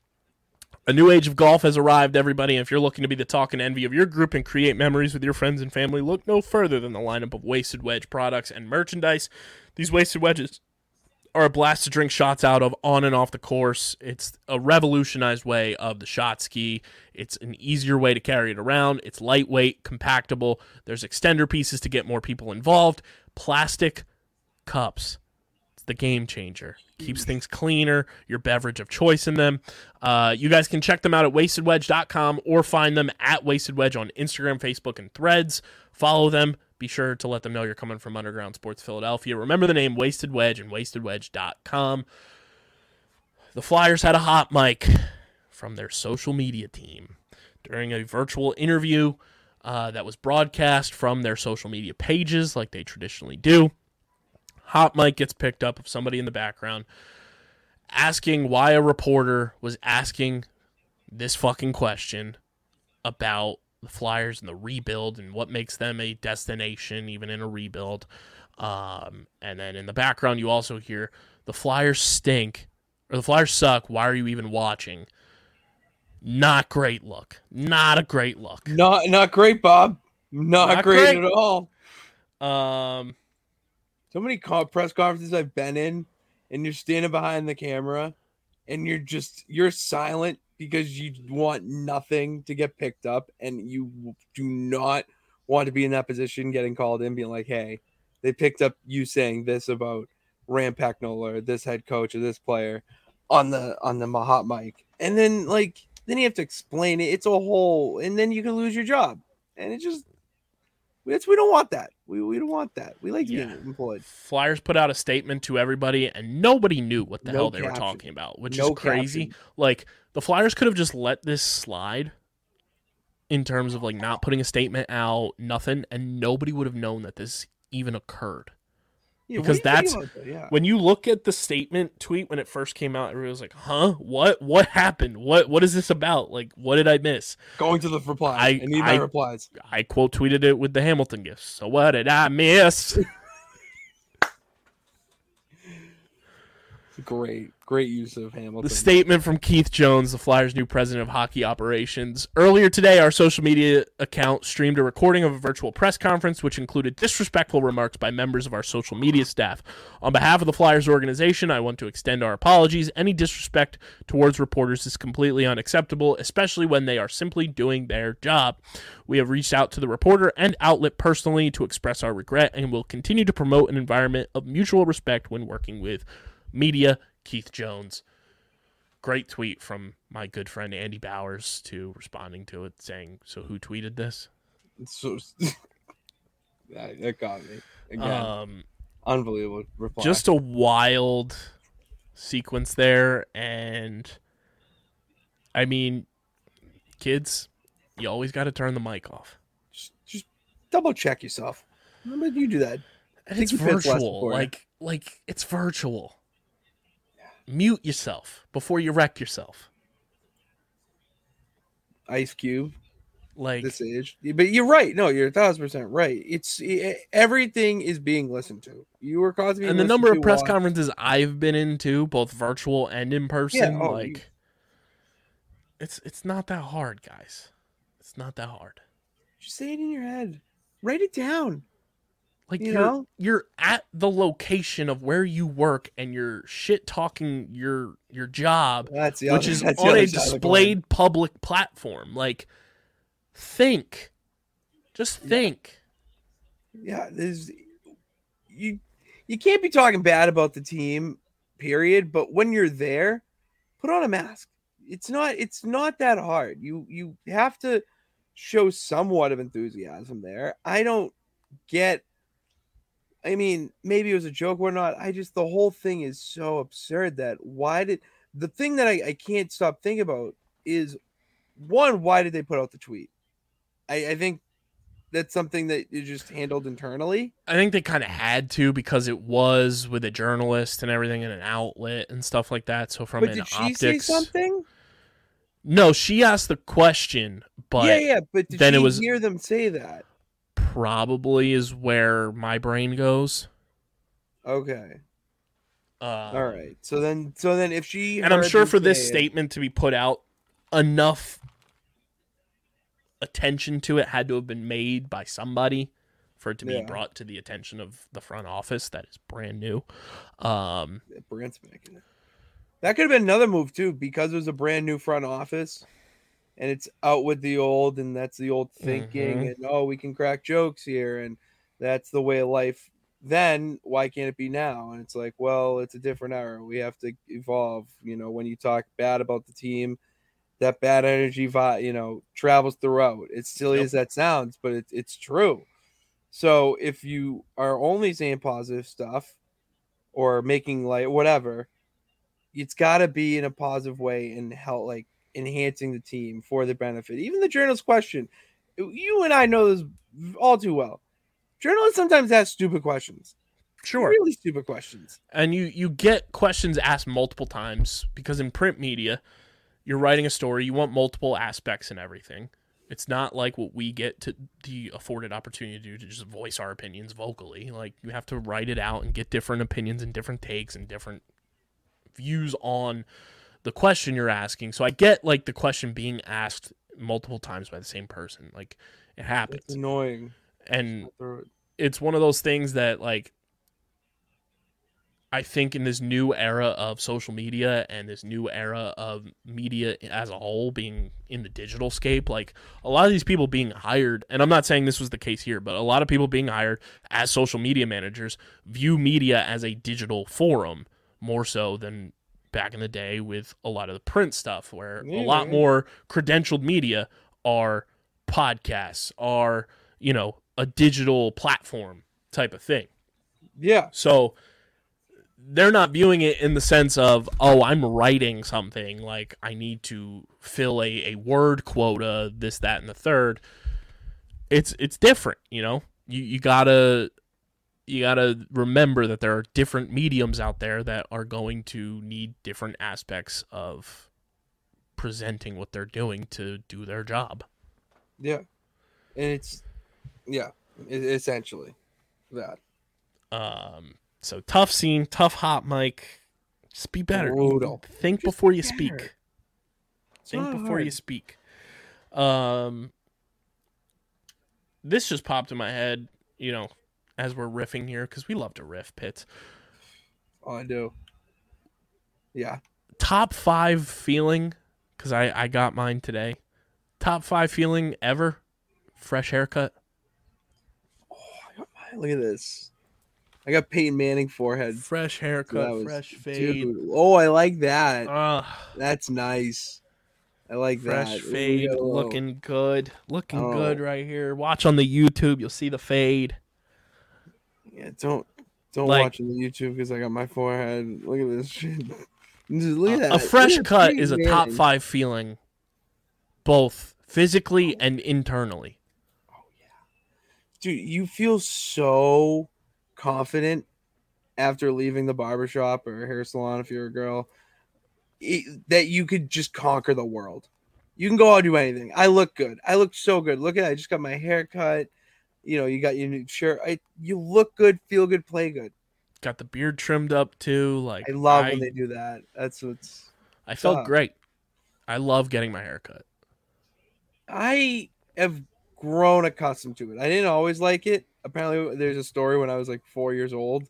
a new age of golf has arrived, everybody. And if you're looking to be the talk and envy of your group and create memories with your friends and family, look no further than the lineup of Wasted Wedge products and merchandise. These Wasted Wedges are a blast to drink shots out of on and off the course. It's a revolutionized way of the shot ski. It's an easier way to carry it around. It's lightweight, compactable. There's extender pieces to get more people involved. Plastic cups. It's the game changer. Keeps things cleaner, your beverage of choice in them. Uh, you guys can check them out at wastedwedge.com or find them at Wasted Wedge on Instagram, Facebook, and threads. Follow them. Be sure to let them know you're coming from Underground Sports Philadelphia. Remember the name Wasted Wedge and wastedwedge.com. The Flyers had a hot mic from their social media team during a virtual interview uh, that was broadcast from their social media pages like they traditionally do. Hot mic gets picked up of somebody in the background asking why a reporter was asking this fucking question about the Flyers and the rebuild and what makes them a destination even in a rebuild. Um, and then in the background, you also hear the Flyers stink or the Flyers suck. Why are you even watching? Not great look. Not a great look. Not not great, Bob. Not, Not great, great. at all. Um, So many press conferences I've been in, and you're standing behind the camera, and you're just you're silent because you want nothing to get picked up, and you do not want to be in that position, getting called in, being like, "Hey, they picked up you saying this about Ram Packnola this head coach or this player on the on the hot mic," and then like then you have to explain it. It's a whole, and then you can lose your job, and it just. It's, we don't want that. We, we don't want that. We like Yeah. be employed. Flyers put out a statement to everybody, and nobody knew what the No hell they were talking about, which No is crazy. caption. Like the Flyers could have just let this slide in terms of like not putting a statement out, nothing, and nobody would have known that this even occurred. Yeah, Because do you think that's- that? yeah. When you look at the statement tweet when it first came out, everybody was like, "Huh? What? What happened? What? What is this about? Like, what did I miss?" Going to the replies. I- I, need my I- replies. I quote tweeted it with the Hamilton gifts. So what did I miss? Great, great use of Hamilton. The statement from Keith Jones, the Flyers' new president of hockey operations. Earlier today, our social media account streamed a recording of a virtual press conference, which included disrespectful remarks by members of our social media staff. On behalf of the Flyers organization, I want to extend our apologies. Any disrespect towards reporters is completely unacceptable, especially when they are simply doing their job. We have reached out to the reporter and outlet personally to express our regret and will continue to promote an environment of mutual respect when working with media. Keith Jones great tweet from my good friend Andy Bowers to responding to it saying, "So who tweeted this?" So that, that got me again. Um, Unbelievable reply. just a wild sequence there, and I mean, kids, you always got to turn the mic off. just, just double check yourself. Did you do that? And it's you fits less virtual, like like it's virtual. Mute yourself before you wreck yourself. Ice Cube, Like this age. But you're right. No, you're a thousand percent right. It's e- everything is being listened to. You were causing and the number of press while- conferences I've been into, both virtual and in person, oh, like you- it's it's not that hard, guys. It's not that hard. Just say it in your head. Write it down. Like You are know? you're at the location of where you work and you're shit talking your your job, the which is on a side of the coin. displayed public platform. Like think. Just think. yeah there's you you can't be talking bad about the team period but when you're there put on a mask. It's not it's not that hard. You you have to show somewhat of enthusiasm there. I don't get I mean, maybe it was a joke or not. I just the whole thing is so absurd that why did the thing that I, I can't stop thinking about is one, why did they put out the tweet? I, I think that's something that is just handled internally. I think they kind of had to because it was with a journalist and everything in an outlet and stuff like that. So from But an did she optics, say something? no, she asked the question, but yeah, yeah. But did then she it was- hear them say that? Probably is where my brain goes. Okay. Uh, All right. So then, so then, if she and I'm sure for this it- statement to be put out, enough attention to it had to have been made by somebody for it to be brought to the attention of the front office that is brand new. Um, Brandt's making it. That could have been another move too, because it was a brand new front office, and it's out with the old, and that's the old thinking, Mhm. and oh, we can crack jokes here, and that's the way of life. Then why can't it be now? And it's like, well, it's a different era. We have to evolve. You know, when you talk bad about the team, that bad energy, you know, travels throughout. It's silly Yep. as that sounds, but it, it's true. So if you are only saying positive stuff or making like whatever, it's got to be in a positive way and help like enhancing the team for the benefit. Even the journalist question, you and I know this all too well. Journalists sometimes ask stupid questions. sure. Really stupid questions. and you you get questions asked multiple times because in print media you're writing a story you want multiple aspects and everything it's not like what we get to the afforded opportunity to do to just voice our opinions vocally like you have to write it out and get different opinions and different takes and different views on the question you're asking so i get like the question being asked multiple times by the same person like it happens It's annoying. and it. it's one of those things that like I think in this new era of social media and this new era of media as a whole being in the digital scape, like a lot of these people being hired, and I'm not saying this was the case here, but a lot of people being hired as social media managers view media as a digital forum more so than back in the day with a lot of the print stuff where a lot more credentialed media are podcasts, are, you know, a digital platform type of thing. Yeah. So they're not viewing it in the sense of, oh, I'm writing something like I need to fill a, a word quota, this, that, and the third. It's it's different, you know. You you gotta you gotta remember that there are different mediums out there that are going to need different aspects of presenting what they're doing to do their job. Yeah. And it's yeah, essentially that. Um, so tough scene, tough hot mic. Just be better. Brutal. Think Just before be you better. speak. Think not before you speak. Um, this just popped in my head. You know, as we're riffing here, because we love to riff Pitts. Oh, I do. Yeah. Top five feeling, because I I got mine today. Top five feeling ever. Fresh haircut. Oh, I got mine. Look at this. I got Peyton Manning forehead. Fresh haircut. that was- fresh fade. Dude, Oh, I like that. Ugh. That's nice. I like fresh that. Ooh, fade we got a little- looking good looking Oh. good right here watch on the youtube you'll see the fade Yeah, don't don't Like- watch on the YouTube because I got my forehead. Look at this shit. Look at that. a fresh cut is a top Manning. five feeling both physically oh. and internally Oh yeah, Dude, you feel so confident after leaving the barbershop or hair salon if you're a girl it- that you could just conquer the world. You can go out and do anything. I look good. I look so good. Look at I just got my hair cut. You know, you got your new shirt. I, you look good, feel good, play good. got the beard trimmed up too like I love I, when they do that. That's what's I felt up. great i love getting my hair cut I have grown accustomed to it. I didn't always like it. Apparently, there's a story when I was like four years old.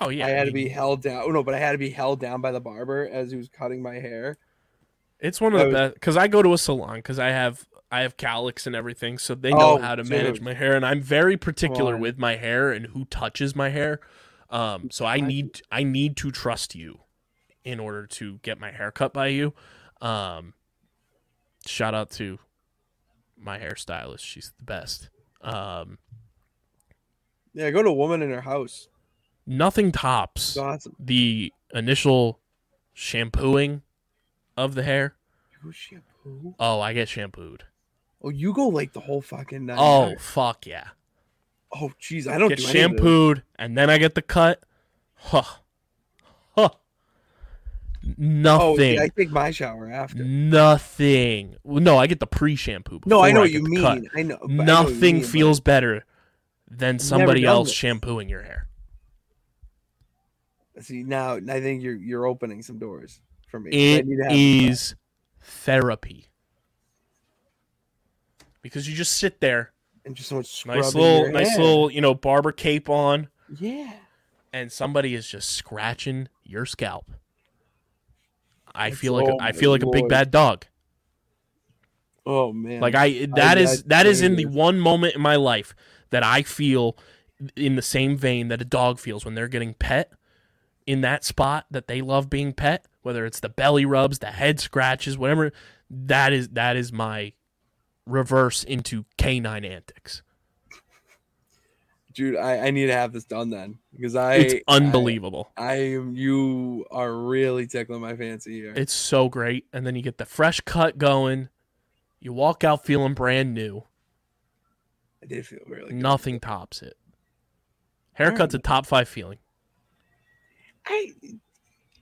oh yeah I had to mean, be held down. Oh, no, but I had to be held down by the barber as he was cutting my hair. it's one of I the was- best because i go to a salon because i have i have cowlicks and everything so they know Oh, how to manage my hair and i'm very particular on. with my hair and who touches my hair um so i I- need i need to trust you in order to get my hair cut by you. Um, shout out to my hairstylist; she's the best. Um, Yeah, go to a woman in her house. nothing tops awesome. the initial shampooing of the hair. You shampoo. Oh, I get shampooed. Oh, you go like the whole fucking night. Oh, fuck yeah. oh, jeez, I don't Get do any of those. shampooed and then I get the cut. Huh. Huh. Oh, Nothing. I take my shower after. Nothing. No, I get the pre-shampoo. No, I know what you mean. cut. I know. but I know Nothing mean, feels better than somebody else this. shampooing your hair. See now, I think you're you're opening some doors for me. I need to have this is therapy. Because you just sit there, and just so much nice little, nice head. little, you know, barber cape on, Yeah. and somebody is just scratching your scalp. I That's- feel like oh a, I feel like a big bad dog. Oh man. Like I that is that's that is in the one moment in my life that I feel in the same vein that a dog feels when they're getting pet in that spot that they love being pet, whether it's the belly rubs, the head scratches, whatever. That is that is my reverse into canine antics. dude, I, I need to have this done then because I It's unbelievable. I am you are really tickling my fancy here. It's so great. And then you get the fresh cut going. You walk out feeling brand new. I did feel really good. Nothing tops it. Haircut's a um, top five feeling. I,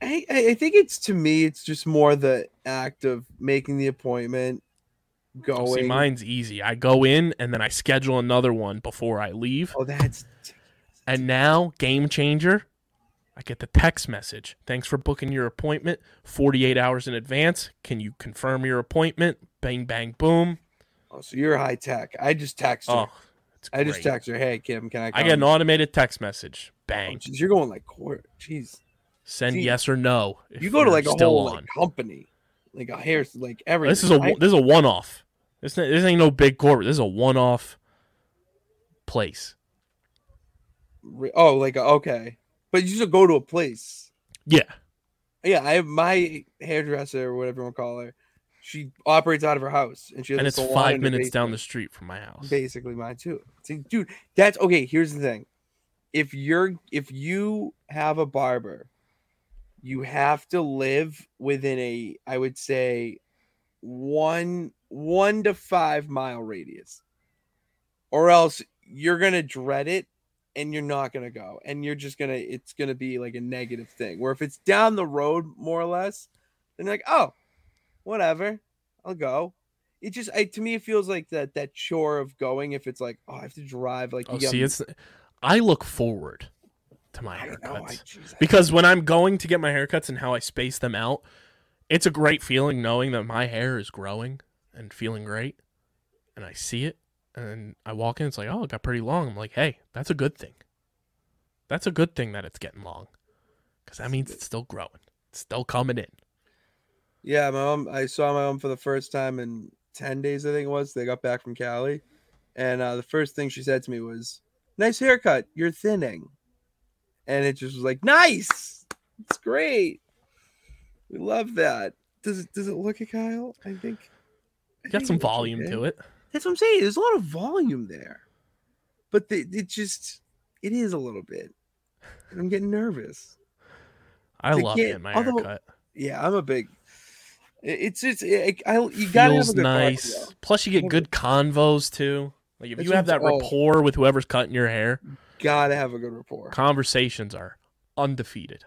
I I think it's to me it's just more the act of making the appointment, going. Oh, see, mine's easy. I go in and then I schedule another one before I leave. Oh, that's And now, game changer, I get the text message. Thanks for booking your appointment 48 hours in advance. Can you confirm your appointment? Bang, bang, boom. oh, so you're high tech. I just text her. Oh, I just text her, hey Kim, can I? I get an automated text message. Oh, Bang. geez, you're going like court. Jeez, Send see, yes or no. if you go to like a whole like company, like a hair, like everything. This is a I- this is a one off. This this ain't no big corporate. This is a one off place. oh, like uh, okay, but you just go to a place. Yeah. Yeah, I have my hairdresser or whatever you want to call her. She operates out of her house, and she has And it's five minutes down the street from my house. Basically, mine too. See, dude, that's okay. Here's the thing: if you're if you have a barber, you have to live within a, I would say, one one to five mile radius, or else you're gonna dread it and you're not gonna go, and you're just gonna it's gonna be like a negative thing. Where if it's down the road more or less, then you're like, oh, whatever, I'll go. It just I, to me it feels like that that chore of going if it's like oh I have to drive like Oh, see, it's I look forward to my I know, I- haircuts I- because when I'm going to get my haircuts and how I space them out, it's a great feeling knowing that my hair is growing and feeling great, and I see it, and I walk in, it's like, oh, it got pretty long. I'm like, hey, that's a good thing. That's a good thing that it's getting long, because that means it's still growing, it's still coming in. Yeah, my mom. I saw my mom for the first time in ten days. I think it was. They got back from Cali, and uh, the first thing she said to me was, "Nice haircut. You're thinning," and it just was like, "Nice. It's great. We love that." Does it? Does it look at Kyle? I think. I Got think some volume okay. to it. That's what I'm saying. There's a lot of volume there, but the, it just it is a little bit. I'm getting nervous. I They love can't- my although- haircut. Yeah, I'm a big. It's it's it, I you gotta Feels nice. Plus, you get good convos too. Like if That's you have that oh. rapport with whoever's cutting your hair, Gotta have a good rapport. conversations are undefeated.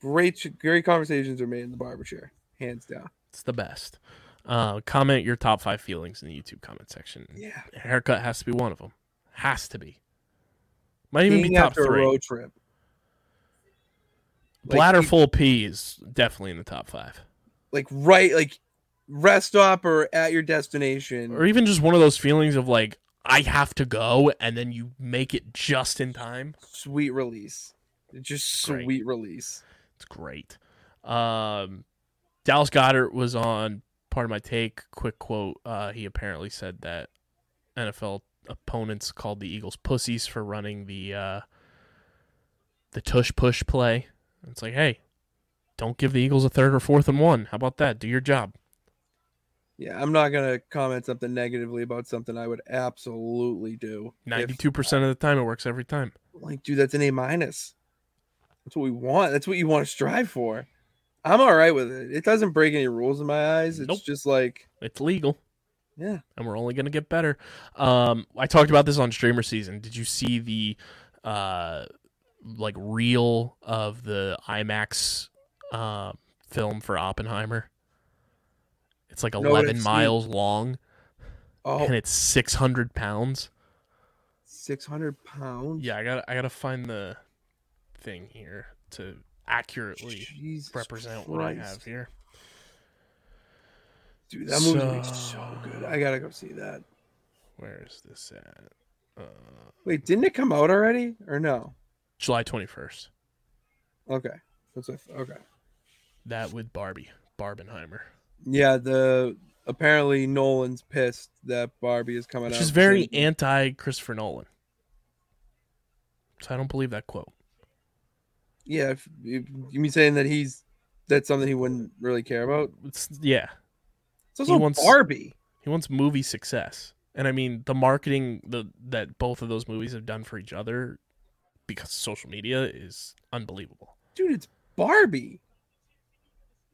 Great great conversations are made in the barber chair, hands down. It's the best. Uh, comment your top five feelings in the YouTube comment section. Yeah, Haircut has to be one of them. Has to be. Might even be top after a three. road trip. Like, Bladder full pee is definitely in the top five. like right, like rest stop or at your destination. Or even just one of those feelings of like I have to go, and then you make it just in time. Sweet release, just Great. sweet release. It's great. Um, Dallas Goedert was on Pardon My Take. Quick quote. Uh, he apparently said that NFL opponents called the Eagles pussies for running the uh, the tush push play. It's like, hey, don't give the Eagles a third or fourth and one. How about that? Do your job. Yeah, I'm not gonna comment something negatively about something I would absolutely do. Ninety-two percent of the time, it works every time. like, dude, that's an A minus. That's what we want. That's what you want to strive for. I'm all right with it. It doesn't break any rules in my eyes. It's Nope. just like, It's legal. yeah, and we're only going to get better. Um, I talked about this on Streamer Season. Did you see the uh, like reel of the IMAX uh, film for Oppenheimer? It's like No, 11 didn't see miles long oh, and it's 600 pounds. 600 pounds. Yeah, I got I got to find the thing here to accurately Jesus represent what I have here. Dude, that movie's gonna be so So- good. I gotta go see that. Where is this at? Uh, Wait, didn't it come out already or no? July 21st. Okay, that's what, okay. That with Barbie, Barbenheimer. Yeah, the apparently Nolan's pissed that Barbie is coming which out. is very anti Christopher Nolan. So I don't believe that quote. yeah. If, if, you mean saying that he's that's something he wouldn't really care about? It's yeah, It's also wants- Barbie. he wants movie success, and I mean the marketing the that both of those movies have done for each other because social media is unbelievable. dude, it's Barbie.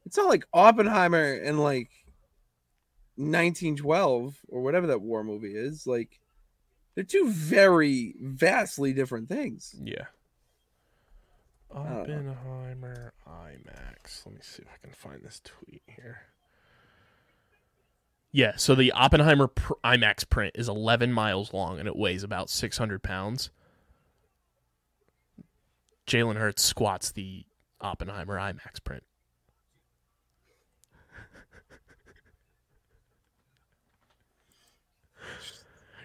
It's not like Oppenheimer and like 1912 or whatever that war movie is. Like, they're two very vastly different things. Yeah. Oppenheimer IMAX. Let me see if I can find this tweet here. Yeah, so the Oppenheimer pr- IMAX print is 11 miles long and it weighs about 600 pounds. Jalen Hurts squats the Oppenheimer IMAX print.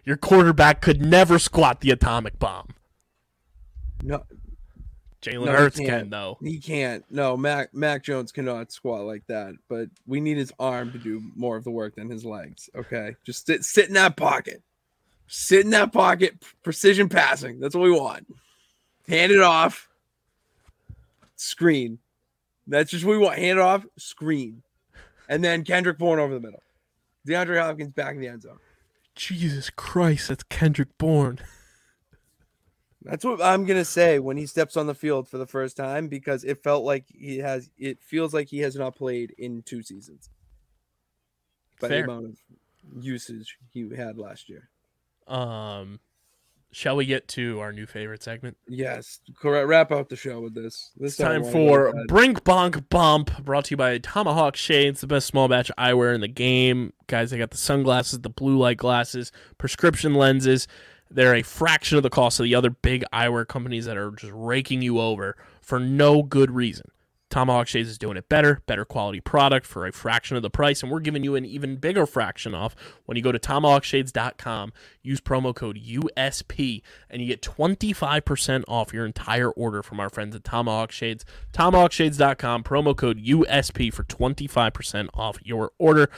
Your quarterback could never squat the atomic bomb. No, Jalen No, Hurts can though. he can't. No, Mac Mac Jones cannot squat like that. But we need his arm to do more of the work than his legs. Okay, just sit sit in that pocket. Sit in that pocket. Precision passing. That's what we want. Hand it off. Screen. That's just what we want. Hand it off. Screen. And then Kendrick Bourne over the middle. DeAndre Hopkins back in the end zone. Jesus Christ, that's Kendrick Bourne. That's what I'm gonna say when he steps on the field for the first time because it felt like he has. It feels like he has not played in two seasons. By Fair. the amount of usage he had last year. Um, shall we get to our new favorite segment? Yes, correct. Wrap out the show with this. This It's time for Brink Bonk Bump, brought to you by Tomahawk Shades, the best small batch eyewear in the game. Guys, they got the sunglasses, the blue light glasses, prescription lenses. They're a fraction of the cost of the other big eyewear companies that are just raking you over for no good reason. Tomahawk Shades is doing it better, better quality product for a fraction of the price, and we're giving you an even bigger fraction off when you go to tomahawkshades.com, use promo code USP, and you get 25% off your entire order from our friends at Tomahawk Shades. Tomahawkshades.com, promo code USP for 25% off your order.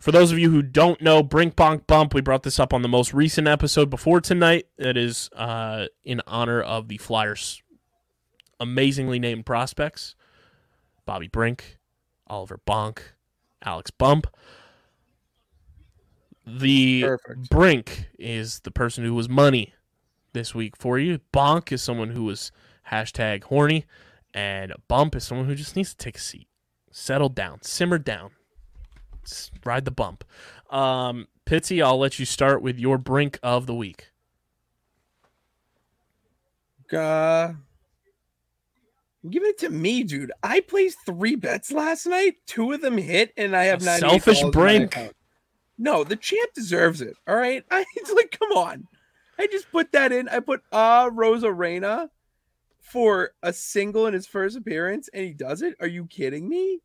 For those of you who don't know, Brink Bonk Bump, we brought this up on the most recent episode before tonight. It is uh, in honor of the Flyers' amazingly named prospects Bobby Brink, Oliver Bonk, Alex Bump. The Perfect. Brink is the person who was money this week for you. Bonk is someone who was hashtag horny, and Bump is someone who just needs to take a seat, settle down, simmer down, ride the bump. Um, Pitsy, I'll let you start with your Brink of the week. Uh, give it to me, dude. I placed three bets last night. Two of them hit, and I have nine. selfish brink. No, the champ deserves it. All right, I it's like, come on. I just put that in. I put uh Arozarena for a single in his first appearance, and he does it. Are you kidding me?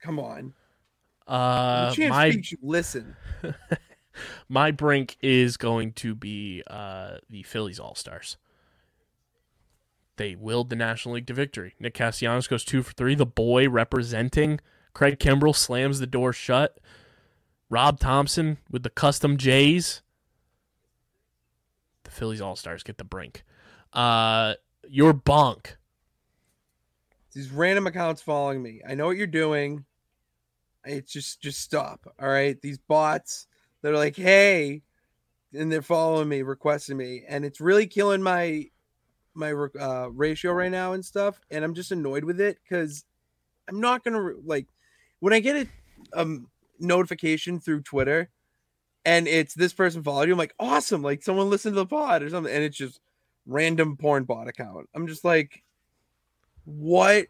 Come on. Uh, the champ my speaks. Listen. my brink is going to be uh, the Phillies All Stars. They willed the National League to victory. Nick Castellanos goes two for three. The boy representing Craig Kimbrell slams the door shut. Rob Thompson with the custom Jays. The Phillies All Stars get the brink. Uh, your bonk. these random accounts following me. I know what you're doing. It's just just stop. All right. These bots that are like, hey, and they're following me, requesting me, and it's really killing my my uh, ratio right now and stuff. And I'm just annoyed with it because I'm not gonna like when I get a um notification through Twitter and it's this person followed you. I'm like, awesome, like someone listened to the pod or something, and it's just random porn bot account. I'm just like, what?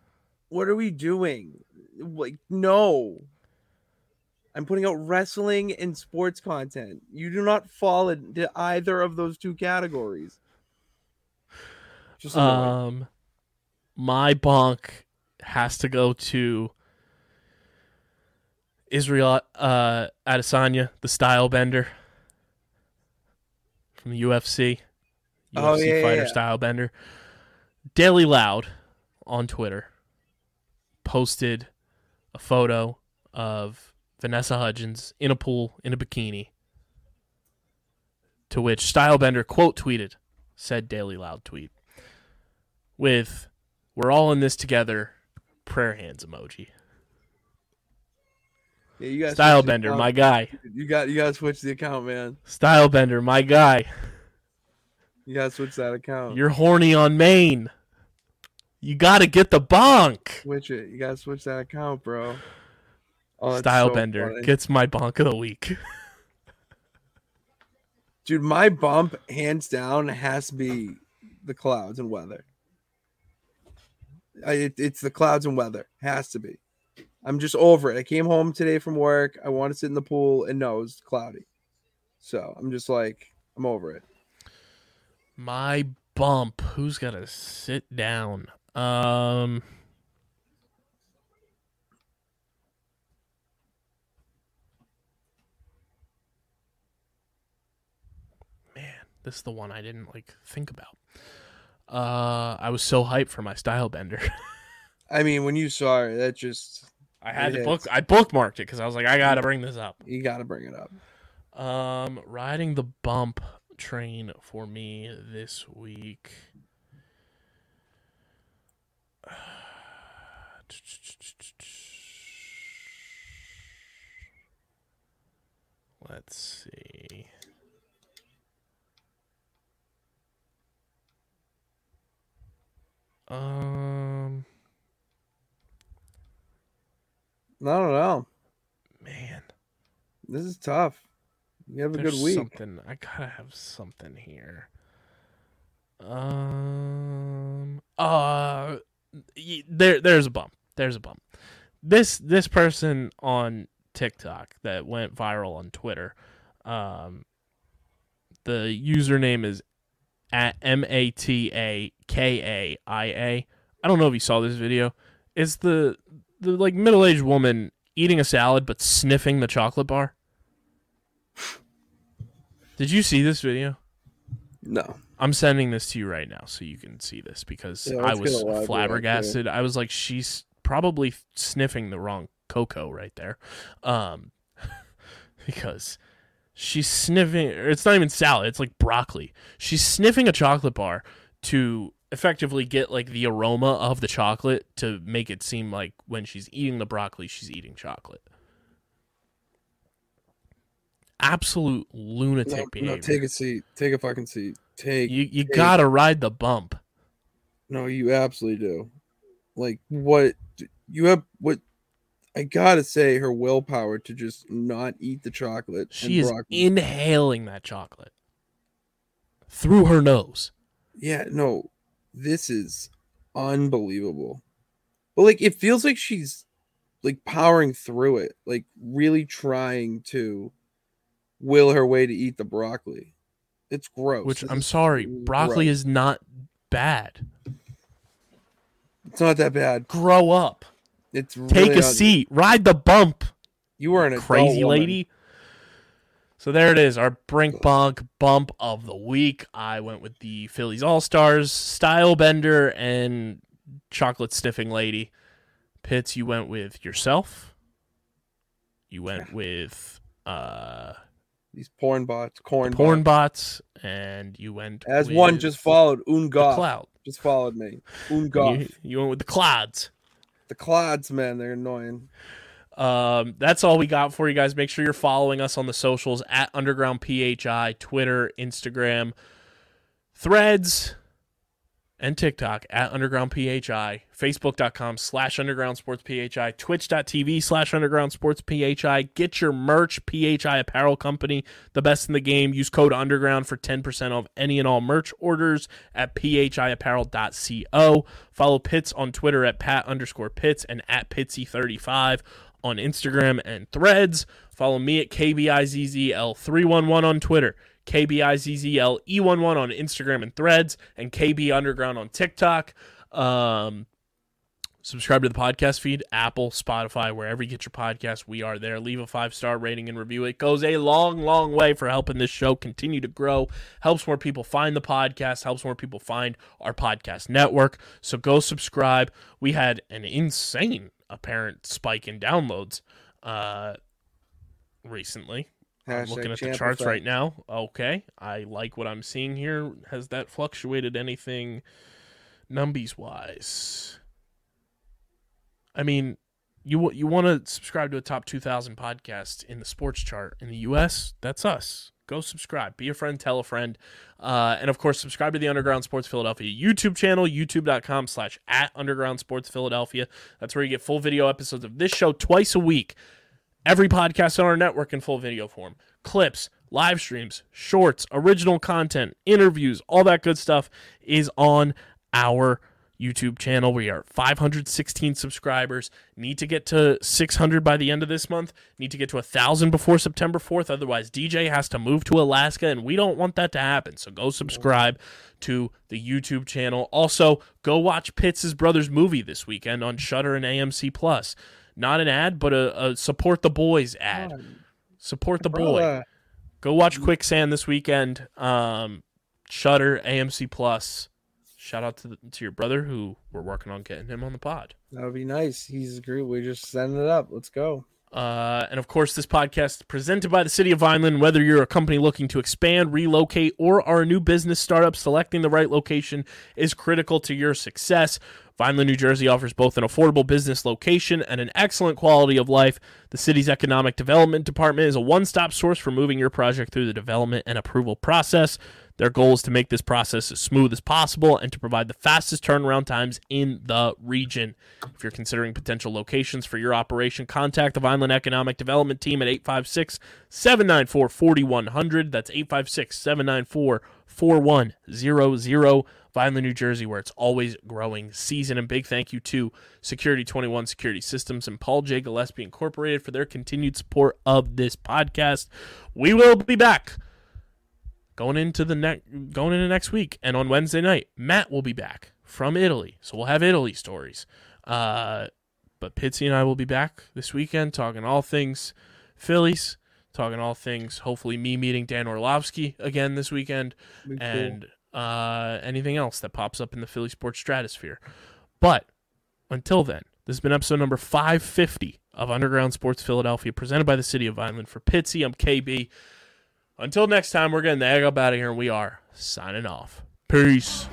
What are we doing? Like, no. I'm putting out wrestling and sports content. You do not fall into either of those two categories. Just. Um, my bonk has to go to Israel uh, Adesanya, the Stylebender from the UFC. UFC Oh, yeah, fighter yeah. style bender. Daily Loud on Twitter posted a photo of Vanessa Hudgens in a pool in a bikini. To which Stylebender quote tweeted, said Daily Loud tweet, with "We're all in this together." Prayer hands emoji. yeah, you the Stylebender, my guy. You got you got to switch the account, man. Stylebender, my guy. You got to switch that account. You're horny on Maine. You got to get the bonk. switch it. You got to switch that account, bro. Oh, that's so Stylebender funny. gets my bonk of the week. Dude, my bump, hands down, has to be the clouds and weather. It, it's the clouds and weather. Has to be. I'm just over it. I came home today from work. I want to sit in the pool, and no, it's cloudy. So I'm just like, I'm over it. My bump. Who's got to sit down? Um. Man, this is the one I didn't like think about. Uh, I was so hyped for my Stylebender. I mean, when you saw it, that just I had to book. I bookmarked it because I was like, I gotta bring this up. you got to bring it up. Um, riding the bump train for me this week. Let's see. Um, I don't know. man. This is tough. You have a There's good week. Something I gotta have something here. Um. Uh. There. There's a bump. There's a bump. This this person on TikTok that went viral on Twitter. Um. The username is at M A T A K A I A. I don't know if you saw this video. It's the the like middle aged woman eating a salad but sniffing the chocolate bar. Did you see this video? No. I'm sending this to you right now so you can see this because Yeah, I was get a live react, flabbergasted. I was like, she's probably sniffing the wrong cocoa right there, um, because she's sniffing. or It's not even salad; it's like broccoli. She's sniffing a chocolate bar to effectively get like the aroma of the chocolate to make it seem like when she's eating the broccoli, she's eating chocolate. Absolute lunatic No, behavior. no, take a seat. Take a fucking seat. Take. You you Take- gotta ride the bump. No, you absolutely do. Like what you have what I gotta say, her willpower to just not eat the chocolate. She and is broccoli. inhaling that chocolate through her nose. Yeah, no, this is unbelievable. But like it feels like she's like powering through it, like really trying to will her way to eat the broccoli. It's gross. Which I'm sorry, broccoli gross. is not bad. It's not that bad. Grow up. It's Take a seat. Ride the bump, You were an crazy woman. lady. So there it is, our Brink Bonk bump of the week. I went with the Phillies All Stars, Stylebender, and Chocolate Sniffing Lady. Pitts, you went with yourself. You went with uh, These porn bots, corn porn bots. bots, and you went As one just followed Ungoff. cloud. Just followed me. Ungoff. You, you went with the clouds. The clods, man, they're annoying. Um, that's all we got for you guys. Make sure you're following us on the socials at Underground PHI, Twitter, Instagram, Threads, and TikTok at Underground PHI, Facebook.com slash Underground Sports PHI, Twitch.tv slash Underground Sports PHI. Get your merch, PHI Apparel Company, the best in the game. Use code Underground for 10% off any and all merch orders at phiapparel.co. Follow Pitts on Twitter at Pat underscore Pitts and at Pitsy35 on Instagram and threads. Follow me at KBIZZL311 on Twitter, KBIZZLE11 E on Instagram and threads, and KB Underground on TikTok. Um, subscribe to the podcast feed, Apple, Spotify, wherever you get your podcast. We are there. Leave a five star rating and review. It goes a long, long way for helping this show continue to grow. Helps more people find the podcast. Helps more people find our podcast network. So go subscribe. We had an insane apparent spike in downloads uh, recently. I'm looking at the charts effect. right now. Okay, I like what I'm seeing here. Has that fluctuated anything, numbies wise? I mean, you you want to subscribe to a top 2,000 podcast in the sports chart in the U.S. That's us. Go subscribe. Be a friend. Tell a friend. Uh, and of course, subscribe to the Underground Sports Philadelphia YouTube channel, youtube.com slash at Underground Sports Philadelphia. That's where you get full video episodes of this show twice a week. Every podcast on our network in full video form. Clips, live streams, shorts, original content, interviews, all that good stuff is on our YouTube channel. We are 516 subscribers. Need to get to 600 by the end of this month. Need to get to 1,000 before September 4th. Otherwise, DJ has to move to Alaska, and we don't want that to happen. So go subscribe to the YouTube channel. Also, go watch Pitts' brother's movie this weekend on Shudder and AMC Plus. Not an ad, but a, a support the boys ad. Support the boy. Go watch Quicksand this weekend. Um, Shudder, AMC Plus. Shout out to the, to your brother who we're working on getting him on the pod. That would be nice. He's great. We're just setting it up. Let's go. Uh, and of course, this podcast is presented by the City of Vineland. Whether you're a company looking to expand, relocate, or are a new business startup, selecting the right location is critical to your success. Vineland, New Jersey offers both an affordable business location and an excellent quality of life. The city's economic development department is a one stop source for moving your project through the development and approval process. Their goal is to make this process as smooth as possible and to provide the fastest turnaround times in the region. If you're considering potential locations for your operation, contact the Vineland Economic Development Team at 856 794 4100. That's 856 794 4100. Vineland, New Jersey, where it's always growing season. And big thank you to Security 21 Security Systems and Paul J. Gillespie Incorporated for their continued support of this podcast. We will be back going into the next going into next week and on wednesday night matt will be back from italy so we'll have italy stories uh but pitsy and i will be back this weekend talking all things phillies talking all things hopefully me meeting dan orlovsky again this weekend and uh anything else that pops up in the philly sports stratosphere but until then this has been episode number 550 of underground sports philadelphia presented by the city of vineland for pitsy i'm kb until next time, we're getting the egg up out of here, and we are signing off. Peace.